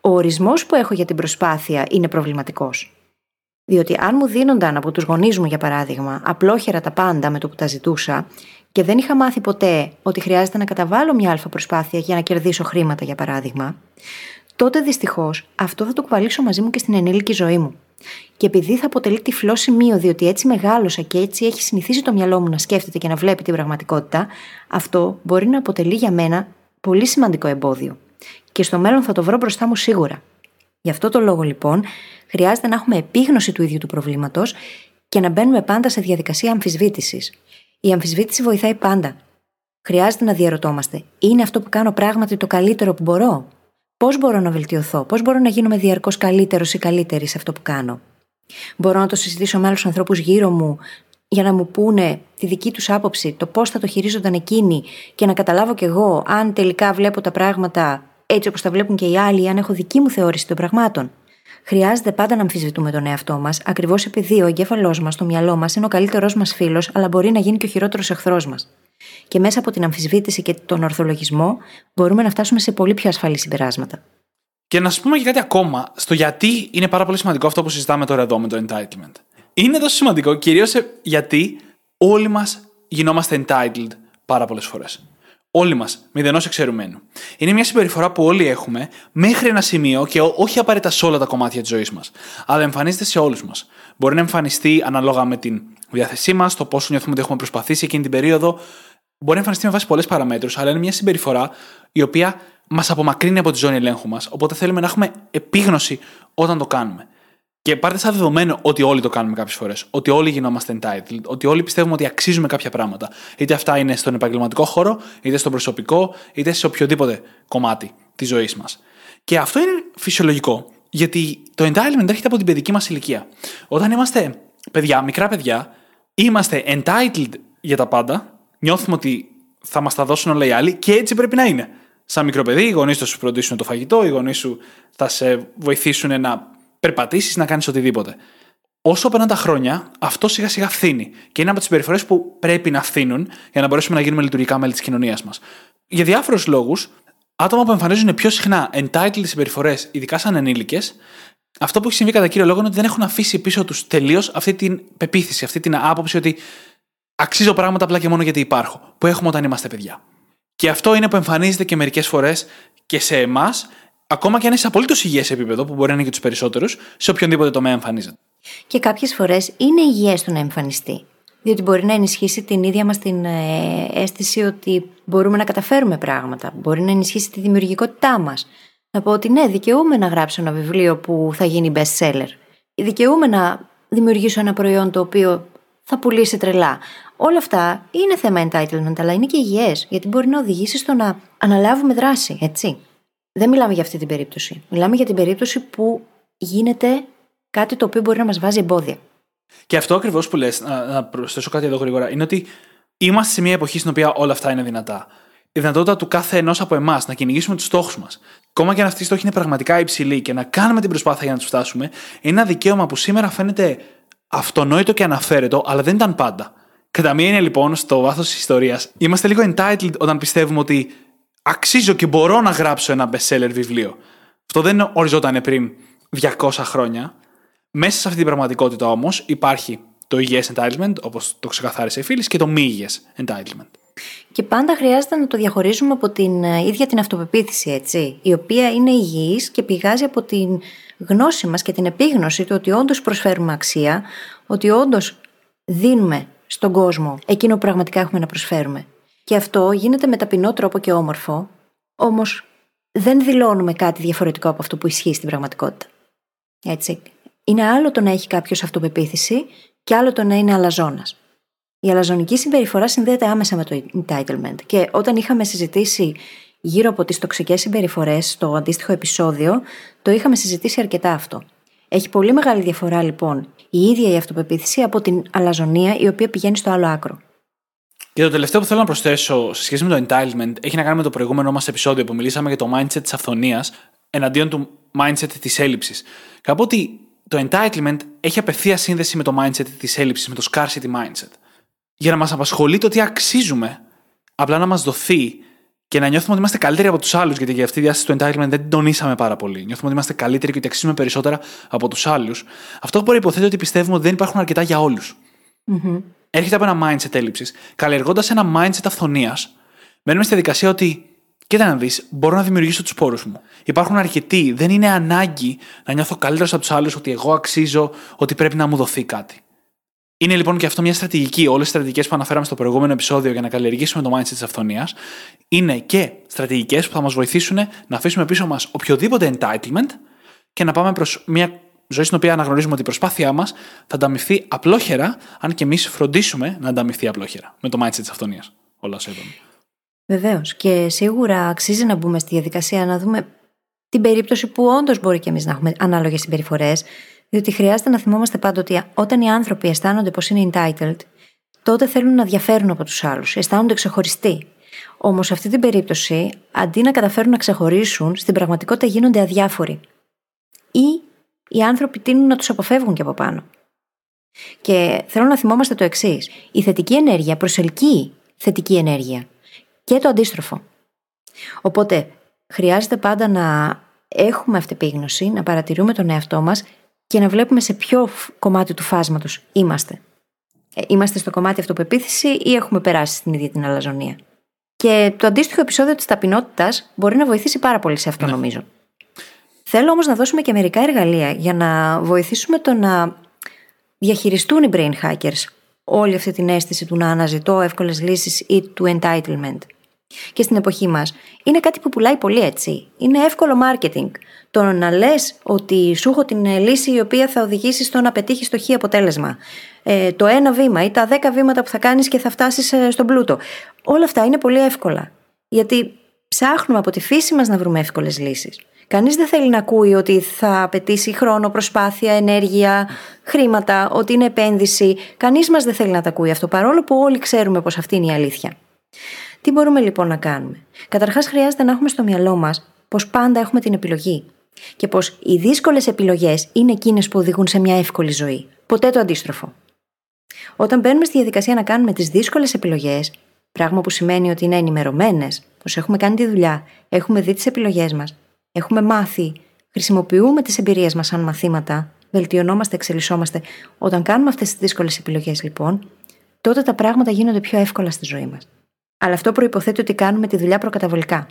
ο ορισμός που έχω για την προσπάθεια είναι προβληματικός. Διότι αν μου δίνονταν από τους γονείς μου, για παράδειγμα, απλόχερα τα πάντα με το που τα ζητούσα και δεν είχα μάθει ποτέ ότι χρειάζεται να καταβάλω μια αλφα προσπάθεια για να κερδίσω χρήματα, για παράδειγμα, τότε δυστυχώς αυτό θα το κουβαλήσω μαζί μου και στην ενήλικη ζωή μου. Και επειδή θα αποτελεί τυφλό σημείο, διότι έτσι μεγάλωσα και έτσι έχει συνηθίσει το μυαλό μου να σκέφτεται και να βλέπει την πραγματικότητα, αυτό μπορεί να αποτελεί για μένα πολύ σημαντικό εμπόδιο. Και στο μέλλον θα το βρω μπροστά μου σίγουρα. Γι' αυτό το λόγο λοιπόν χρειάζεται να έχουμε επίγνωση του ίδιου του προβλήματος και να μπαίνουμε πάντα σε διαδικασία αμφισβήτησης. Η αμφισβήτηση βοηθάει πάντα. Χρειάζεται να διαρωτόμαστε, είναι αυτό που κάνω πράγματι το καλύτερο που μπορώ; Πώς μπορώ να βελτιωθώ, πώς μπορώ να γίνομαι διαρκώς καλύτερος ή καλύτερη σε αυτό που κάνω; Μπορώ να το συζητήσω με άλλους ανθρώπους γύρω μου για να μου πούνε τη δική τους άποψη, το πώς θα το χειρίζονταν εκείνοι και να καταλάβω κι εγώ αν τελικά βλέπω τα πράγματα έτσι όπως τα βλέπουν και οι άλλοι, αν έχω δική μου θεώρηση των πραγμάτων. Χρειάζεται πάντα να αμφισβητούμε τον εαυτό μας, ακριβώς επειδή ο εγκέφαλός μας, το μυαλό μας είναι ο καλύτερός μας φίλος, αλλά μπορεί να γίνει και ο χειρότερος εχθρός μας. Και μέσα από την αμφισβήτηση και τον ορθολογισμό μπορούμε να φτάσουμε σε πολύ πιο ασφαλή συμπεράσματα. Και να σου πούμε και κάτι ακόμα στο γιατί είναι πάρα πολύ σημαντικό αυτό που συζητάμε τώρα εδώ με το entitlement. Είναι τόσο σημαντικό κυρίως γιατί όλοι μας γινόμαστε entitled πάρα πολλές φορές. Όλοι μας, μηδενός εξαιρουμένου. Είναι μια συμπεριφορά που όλοι έχουμε μέχρι ένα σημείο και όχι απαραίτητα σε όλα τα κομμάτια της ζωής μας, αλλά εμφανίζεται σε όλους μας. Μπορεί να εμφανιστεί ανάλογα με την διάθεσή μας, το πόσο νιώθουμε ότι έχουμε προσπαθήσει εκείνη την περίοδο. Μπορεί να εμφανιστεί με βάση πολλές παραμέτρους, αλλά είναι μια συμπεριφορά η οποία μας απομακρύνει από τη ζώνη ελέγχου μας. Οπότε θέλουμε να έχουμε επίγνωση όταν το κάνουμε. Και πάρτε σαν δεδομένο ότι όλοι το κάνουμε κάποιες φορές. Ότι όλοι γινόμαστε entitled. Ότι όλοι πιστεύουμε ότι αξίζουμε κάποια πράγματα. Είτε αυτά είναι στον επαγγελματικό χώρο, είτε στο προσωπικό, είτε σε οποιοδήποτε κομμάτι της ζωής μας. Και αυτό είναι φυσιολογικό. Γιατί το entitlement έρχεται από την παιδική μας ηλικία. Όταν είμαστε παιδιά, μικρά παιδιά, είμαστε entitled για τα πάντα, νιώθουμε ότι θα μας τα δώσουν όλα οι άλλοι και έτσι πρέπει να είναι. Σαν μικρό παιδί, οι γονείς θα σου φροντίσουν το φαγητό, οι γονείς σου θα σε βοηθήσουν να περπατήσεις, να κάνεις οτιδήποτε. Όσο περνάνε τα χρόνια, αυτό σιγά σιγά φθήνει. Και είναι από τις συμπεριφορέ που πρέπει να φθήνουν για να μπορέσουμε να γίνουμε λειτουργικά μέλη της κοινωνίας μας. Για διάφορους λόγους, άτομα που εμφανίζουν πιο συχνά entitled συμπεριφορέ, ειδικά σαν ενήλικες, αυτό που έχει συμβεί κατά κύριο λόγο είναι ότι δεν έχουν αφήσει πίσω τους τελείως αυτή την πεποίθηση, αυτή την άποψη ότι αξίζω πράγματα απλά και μόνο γιατί υπάρχω, που έχουμε όταν είμαστε παιδιά. Και αυτό είναι που εμφανίζεται και μερικές φορές και σε εμάς, ακόμα και αν είσαι απολύτως υγιές επίπεδο, που μπορεί να είναι και τους περισσότερους, σε οποιονδήποτε τομέα εμφανίζεται. Και κάποιες φορές είναι υγιές το να εμφανιστεί. Διότι μπορεί να ενισχύσει την ίδια μας την ε, αίσθηση ότι μπορούμε να καταφέρουμε πράγματα. Μπορεί να ενισχύσει τη δημιουργικότητά μας. Να πω ότι ναι, δικαιούμαι να γράψω ένα βιβλίο που θα γίνει best seller. Δικαιούμαι να δημιουργήσω ένα προϊόν το οποίο θα πουλήσει τρελά. Όλα αυτά είναι θέμα entitlement, αλλά είναι και υγιές, γιατί μπορεί να οδηγήσει στο να αναλάβουμε δράση, έτσι. Δεν μιλάμε για αυτή την περίπτωση. Μιλάμε για την περίπτωση που γίνεται κάτι το οποίο μπορεί να μας βάζει εμπόδια. Και αυτό ακριβώς που λες, να, να προσθέσω κάτι εδώ γρήγορα, είναι ότι είμαστε σε μια εποχή στην οποία όλα αυτά είναι δυνατά. Η δυνατότητα του κάθε ενός από εμάς να κυνηγήσουμε τους στόχους μας, ακόμα και αν αυτοί οι στόχοι είναι πραγματικά υψηλοί και να κάνουμε την προσπάθεια για να τους φτάσουμε, είναι ένα δικαίωμα που σήμερα φαίνεται αυτονόητο και αναφέρετο, αλλά δεν ήταν πάντα. Κατά μία είναι λοιπόν στο βάθος της ιστορίας, είμαστε λίγο entitled όταν πιστεύουμε ότι αξίζω και μπορώ να γράψω ένα bestseller βιβλίο. Αυτό δεν οριζόταν πριν 200 χρόνια. Μέσα σε αυτή την πραγματικότητα όμως υπάρχει το υγιέ entitlement, όπως το ξεκαθάρισε η φίλη, και το μη υγιέ entitlement. Και πάντα χρειάζεται να το διαχωρίζουμε από την ε, ίδια την αυτοπεποίθηση, έτσι, η οποία είναι υγιής και πηγάζει από την γνώση μας και την επίγνωση του ότι όντως προσφέρουμε αξία, ότι όντως δίνουμε στον κόσμο εκείνο που πραγματικά έχουμε να προσφέρουμε. Και αυτό γίνεται με ταπεινό τρόπο και όμορφο, όμως δεν δηλώνουμε κάτι διαφορετικό από αυτό που ισχύει στην πραγματικότητα. Έτσι. Είναι άλλο το να έχει κάποιος αυτοπεποίθηση και άλλο το να είναι αλαζόνας. Η αλαζονική συμπεριφορά συνδέεται άμεσα με το entitlement. Και όταν είχαμε συζητήσει γύρω από τις τοξικές συμπεριφορές στο αντίστοιχο επεισόδιο, το είχαμε συζητήσει αρκετά αυτό. Έχει πολύ μεγάλη διαφορά λοιπόν η ίδια η αυτοπεποίθηση από την αλαζονία η οποία πηγαίνει στο άλλο άκρο. Και το τελευταίο που θέλω να προσθέσω σε σχέση με το entitlement έχει να κάνει με το προηγούμενο μας επεισόδιο που μιλήσαμε για το mindset της αυθονίας εναντίον του mindset της έλλειψης. Κάπου ότι το entitlement έχει απευθεία σύνδεση με το mindset της έλλειψης, με το scarcity mindset. Για να μας απασχολεί το τι αξίζουμε, απλά να μας δοθεί και να νιώθουμε ότι είμαστε καλύτεροι από τους άλλους, γιατί για αυτή τη διάσταση του entitlement δεν την τονίσαμε πάρα πολύ. Νιώθουμε ότι είμαστε καλύτεροι και ότι αξίζουμε περισσότερα από τους άλλους. Αυτό μπορεί υποθέτει ότι πιστεύουμε ότι δεν υπάρχουν αρκετά για όλους. Mm-hmm. Έρχεται από ένα mindset έλλειψης. Καλλιεργώντας ένα mindset αυθονίας, μένουμε στη δικασία ότι Κοίτα να δεις, μπορώ να δημιουργήσω τους πόρους μου. Υπάρχουν αρκετοί. Δεν είναι ανάγκη να νιώθω καλύτερος από τους άλλους ότι εγώ αξίζω, ότι πρέπει να μου δοθεί κάτι. Είναι λοιπόν και αυτό μια στρατηγική. Όλες οι στρατηγικές που αναφέραμε στο προηγούμενο επεισόδιο για να καλλιεργήσουμε το mindset της αυθονίας είναι και στρατηγικές που θα μας βοηθήσουν να αφήσουμε πίσω μας οποιοδήποτε entitlement και να πάμε προς μια ζωή στην οποία αναγνωρίζουμε ότι η προσπάθειά μας θα ανταμυφθεί απλόχερα, αν και εμείς φροντίσουμε να ανταμυφθεί απλόχερα με το mindset της αυθονίας. Όλα όσα είπαμε. Βεβαίως. Και σίγουρα αξίζει να μπούμε στη διαδικασία να δούμε την περίπτωση που όντως μπορεί και εμείς να έχουμε ανάλογες συμπεριφορές, διότι χρειάζεται να θυμόμαστε πάντοτε ότι όταν οι άνθρωποι αισθάνονται πως είναι entitled, τότε θέλουν να διαφέρουν από τους άλλους, αισθάνονται ξεχωριστοί. Όμως σε αυτή την περίπτωση, αντί να καταφέρουν να ξεχωρίσουν, στην πραγματικότητα γίνονται αδιάφοροι. Ή οι άνθρωποι τείνουν να τους αποφεύγουν και από πάνω. Και θέλω να θυμόμαστε το εξής. Η θετική ενέργεια προσελκύει θετική ενέργεια και το αντίστροφο. Οπότε χρειάζεται πάντα να έχουμε αυτεπίγνωση, να παρατηρούμε τον εαυτό μας και να βλέπουμε σε ποιο κομμάτι του φάσματος είμαστε. Ε, είμαστε στο κομμάτι αυτοπεποίθηση ή έχουμε περάσει στην ίδια την αλαζονία. Και το αντίστοιχο επεισόδιο της ταπεινότητας μπορεί να βοηθήσει πάρα πολύ σε αυτό ναι. νομίζω. Θέλω όμως να δώσουμε και μερικά εργαλεία για να βοηθήσουμε το να διαχειριστούν οι brain hackers όλη αυτή την αίσθηση του να αναζητώ εύκολες λύσεις ή του entitlement. Και στην εποχή μας είναι κάτι που πουλάει πολύ έτσι. Είναι εύκολο marketing. Το να λες ότι σου έχω την λύση η οποία θα οδηγήσει στο να πετύχεις το χι αποτέλεσμα. Ε, το ένα βήμα ή τα δέκα βήματα που θα κάνεις και θα φτάσεις ε, στον πλούτο. Όλα αυτά είναι πολύ εύκολα. Γιατί ψάχνουμε από τη φύση μας να βρούμε εύκολες λύσεις. Κανείς δεν θέλει να ακούει ότι θα απαιτήσει χρόνο, προσπάθεια, ενέργεια, χρήματα, ότι είναι επένδυση. Κανείς μας δεν θέλει να τα ακούει αυτό, παρόλο που όλοι ξέρουμε πως αυτή είναι η αλήθεια. Τι μπορούμε λοιπόν να κάνουμε; Καταρχάς χρειάζεται να έχουμε στο μυαλό μας πως πάντα έχουμε την επιλογή. Και πως οι δύσκολες επιλογές είναι εκείνες που οδηγούν σε μια εύκολη ζωή. Ποτέ το αντίστροφο. Όταν μπαίνουμε στη διαδικασία να κάνουμε τις δύσκολες επιλογές, πράγμα που σημαίνει ότι είναι ενημερωμένες, πως έχουμε κάνει τη δουλειά, έχουμε δει τις επιλογές μας, έχουμε μάθει, χρησιμοποιούμε τις εμπειρίες μας σαν μαθήματα, βελτιωνόμαστε, εξελισσόμαστε. Όταν κάνουμε αυτές τις δύσκολες επιλογές, λοιπόν, τότε τα πράγματα γίνονται πιο εύκολα στη ζωή μας. Αλλά αυτό προποθέτει ότι κάνουμε τη δουλειά προκαταβολικά.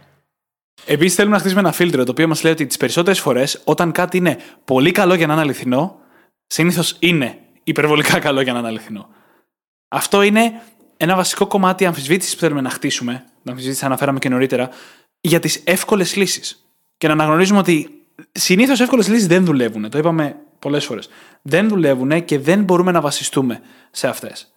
Επίσης, θέλουμε να χτίσουμε ένα φίλτρο το οποίο μας λέει ότι τις περισσότερες φορές, όταν κάτι είναι πολύ καλό για να είναι αληθινό, συνήθως είναι υπερβολικά καλό για να είναι αληθινό. Αυτό είναι ένα βασικό κομμάτι αμφισβήτησης που θέλουμε να χτίσουμε, την αμφισβήτηση αναφέραμε και νωρίτερα, για τις εύκολες λύσεις. Και να αναγνωρίζουμε ότι συνήθως εύκολες λύσεις δεν δουλεύουν. Το είπαμε πολλές φορές. Δεν δουλεύουν και δεν μπορούμε να βασιστούμε σε αυτές.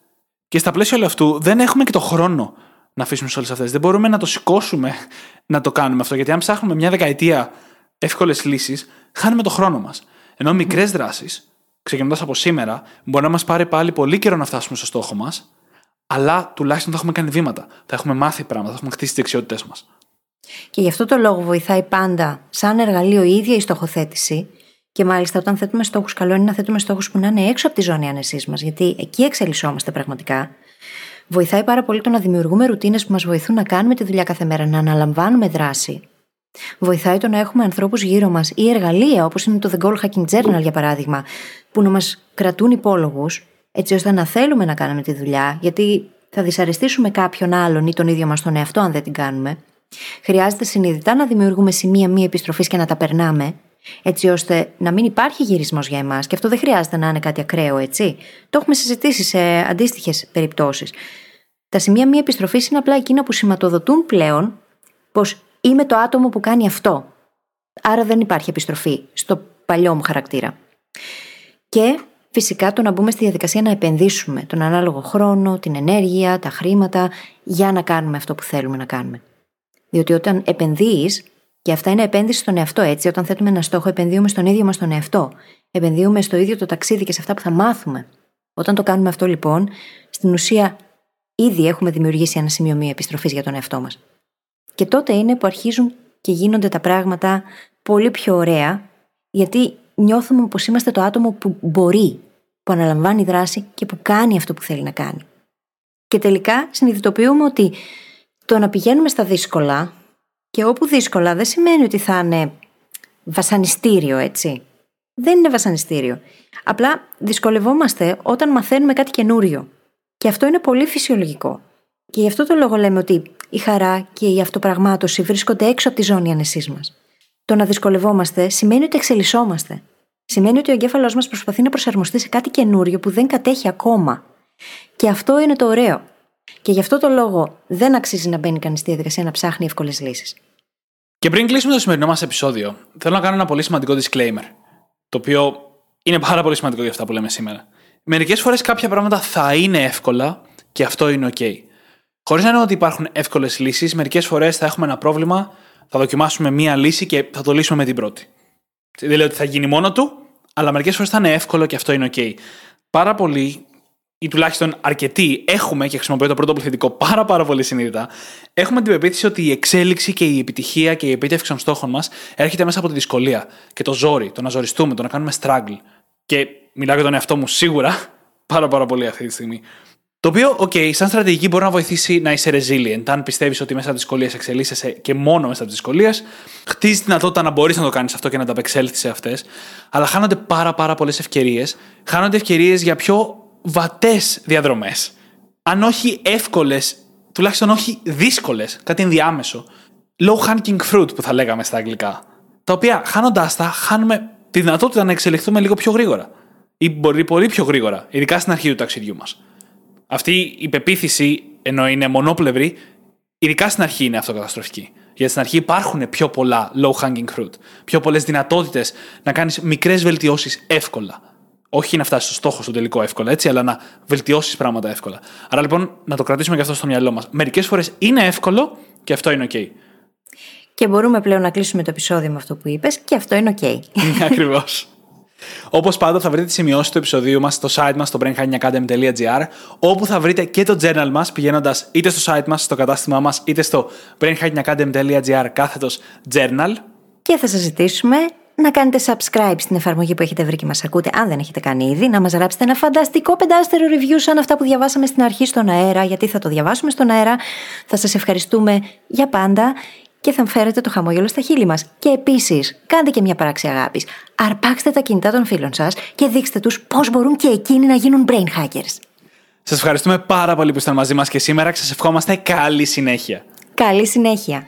Και στα πλαίσια όλου αυτού δεν έχουμε και το χρόνο να αφήσουμε σε όλες αυτές. Δεν μπορούμε να το σηκώσουμε να το κάνουμε αυτό. Γιατί αν ψάχνουμε μια δεκαετία εύκολες λύσεις, χάνουμε το χρόνο μας. Ενώ μικρές δράσεις, ξεκινώντας από σήμερα, μπορεί να μας πάρει πάλι πολύ καιρό να φτάσουμε στο στόχο μας αλλά τουλάχιστον θα έχουμε κάνει βήματα. Θα έχουμε μάθει πράγματα, θα έχουμε χτίσει τις δεξιότητέ μας. Και γι' αυτό το λόγο βοηθάει πάντα, σαν εργαλείο, η ίδια η στοχοθέτηση. Και μάλιστα, όταν θέτουμε στόχους, καλό είναι να θέτουμε στόχους που να είναι έξω από τη ζώνη άνεσής μας, γιατί εκεί εξελισσόμαστε πραγματικά. Βοηθάει πάρα πολύ το να δημιουργούμε ρουτίνες που μας βοηθούν να κάνουμε τη δουλειά κάθε μέρα, να αναλαμβάνουμε δράση. Βοηθάει το να έχουμε ανθρώπους γύρω μας ή εργαλεία, όπως είναι το The Goal Hacking Journal για παράδειγμα, που να μας κρατούν υπόλογους έτσι ώστε να θέλουμε να κάνουμε τη δουλειά, γιατί θα δυσαρεστήσουμε κάποιον άλλον ή τον ίδιο μας τον εαυτό αν δεν την κάνουμε. Χρειάζεται συνειδητά να δημιουργούμε σημεία μη επιστροφής και να τα περνάμε, έτσι ώστε να μην υπάρχει γυρισμός για εμάς. Και αυτό δεν χρειάζεται να είναι κάτι ακραίο, έτσι. Το έχουμε συζητήσει σε αντίστοιχες περιπτώσεις. Τα σημεία μη επιστροφής είναι απλά εκείνα που σηματοδοτούν πλέον πως είμαι το άτομο που κάνει αυτό. Άρα δεν υπάρχει επιστροφή στο παλιό μου χαρακτήρα. Και Φυσικά το να μπούμε στη διαδικασία να επενδύσουμε τον ανάλογο χρόνο, την ενέργεια, τα χρήματα για να κάνουμε αυτό που θέλουμε να κάνουμε. Διότι όταν επενδύεις, και αυτά είναι επένδυση στον εαυτό, έτσι, όταν θέτουμε ένα στόχο, επενδύουμε στον ίδιο μας τον εαυτό. Επενδύουμε στο ίδιο το ταξίδι και σε αυτά που θα μάθουμε. Όταν το κάνουμε αυτό, λοιπόν, στην ουσία ήδη έχουμε δημιουργήσει ένα σημείο μία επιστροφής για τον εαυτό μας. Και τότε είναι που αρχίζουν και γίνονται τα πράγματα πολύ πιο ωραία, γιατί νιώθουμε πως είμαστε το άτομο που μπορεί, που αναλαμβάνει δράση και που κάνει αυτό που θέλει να κάνει. Και τελικά συνειδητοποιούμε ότι το να πηγαίνουμε στα δύσκολα και όπου δύσκολα δεν σημαίνει ότι θα είναι βασανιστήριο, έτσι. Δεν είναι βασανιστήριο. Απλά δυσκολευόμαστε όταν μαθαίνουμε κάτι καινούριο. Και αυτό είναι πολύ φυσιολογικό. Και γι' αυτό το λόγο λέμε ότι η χαρά και η αυτοπραγμάτωση βρίσκονται έξω από τη ζώνη ανεσή μας. Το να δυσκολευόμαστε σημαίνει ότι εξελισσόμαστε. Σημαίνει ότι ο εγκέφαλός μας προσπαθεί να προσαρμοστεί σε κάτι καινούριο που δεν κατέχει ακόμα. Και αυτό είναι το ωραίο. Και γι' αυτό το λόγο δεν αξίζει να μπαίνει κανείς στη διαδικασία να ψάχνει εύκολες λύσεις. Και πριν κλείσουμε το σημερινό μας επεισόδιο, θέλω να κάνω ένα πολύ σημαντικό disclaimer. Το οποίο είναι πάρα πολύ σημαντικό για αυτά που λέμε σήμερα. Μερικές φορές κάποια πράγματα θα είναι εύκολα και αυτό είναι OK. Χωρίς να εννοώ ότι υπάρχουν εύκολες λύσεις, μερικές φορές θα έχουμε ένα πρόβλημα, θα δοκιμάσουμε μία λύση και θα το λύσουμε με την πρώτη. Δεν λέω ότι θα γίνει μόνο του, αλλά μερικές φορές θα είναι εύκολο και αυτό είναι OK. Πάρα πολλοί, ή τουλάχιστον αρκετοί, έχουμε, και χρησιμοποιώ το πρώτο πληθυντικό πάρα, πάρα πολύ συνείδητα, έχουμε την πεποίθηση ότι η εξέλιξη και η επιτυχία και η επίτευξη των στόχων μας έρχεται μέσα από τη δυσκολία και το ζόρι, το να ζοριστούμε, το να κάνουμε struggle. Και μιλάω για τον εαυτό μου σίγουρα πάρα, πάρα πολύ αυτή τη στιγμή. Το οποίο, OK, σαν στρατηγική μπορεί να βοηθήσει να είσαι resilient. Αν πιστεύεις ότι μέσα από τι δυσκολίες εξελίσσεσαι και μόνο μέσα από τι δυσκολίες, χτίζεις τη δυνατότητα να μπορείς να το κάνεις αυτό και να τα απεξέλθει σε αυτές. Αλλά χάνονται πάρα, πάρα πολλές ευκαιρίες. Χάνονται ευκαιρίες για πιο βατές διαδρομές. Αν όχι εύκολες, τουλάχιστον όχι δύσκολες, κάτι ενδιάμεσο. Low hanging fruit που θα λέγαμε στα αγγλικά. Τα οποία χάνοντάς τα, χάνουμε τη δυνατότητα να εξελιχθούμε λίγο πιο γρήγορα. Ή μπορεί πολύ πιο γρήγορα, ειδικά στην αρχή του ταξιδιού μας αυτή η πεποίθηση, ενώ είναι μονόπλευρη, ειδικά στην αρχή είναι αυτοκαταστροφική. Γιατί στην αρχή υπάρχουν πιο πολλά low hanging fruit, πιο πολλές δυνατότητες να κάνεις μικρές βελτιώσεις εύκολα. Όχι να φτάσεις στο στόχο σου τελικό εύκολα, έτσι, αλλά να βελτιώσεις πράγματα εύκολα. Άρα λοιπόν να το κρατήσουμε και αυτό στο μυαλό μας. Μερικές φορές είναι εύκολο και αυτό είναι OK. Και μπορούμε πλέον να κλείσουμε το επεισόδιο με αυτό που είπες και αυτό είναι OK. Ακριβώς. Όπως πάντα, θα βρείτε τι σημειώσει του επεισοδίου μας στο site μας στο brainhackingacademy.gr, όπου θα βρείτε και το journal μας πηγαίνοντας είτε στο site μας, στο κατάστημά μας, είτε στο brainhackingacademy.gr κάθετος journal. Και θα σας ζητήσουμε να κάνετε subscribe στην εφαρμογή που έχετε βρει και μας ακούτε, αν δεν έχετε κάνει ήδη, να μας γράψετε ένα φανταστικό πεντάστερο review σαν αυτά που διαβάσαμε στην αρχή στον αέρα, γιατί θα το διαβάσουμε στον αέρα. Θα σας ευχαριστούμε για πάντα και θα φέρετε το χαμόγελο στα χείλη μας. Και επίσης, κάντε και μια πράξη αγάπης. Αρπάξτε τα κινητά των φίλων σας και δείξτε τους πώς μπορούν και εκείνοι να γίνουν brain hackers. Σας ευχαριστούμε πάρα πολύ που ήσασταν μαζί μας και σήμερα και σας ευχόμαστε καλή συνέχεια. Καλή συνέχεια.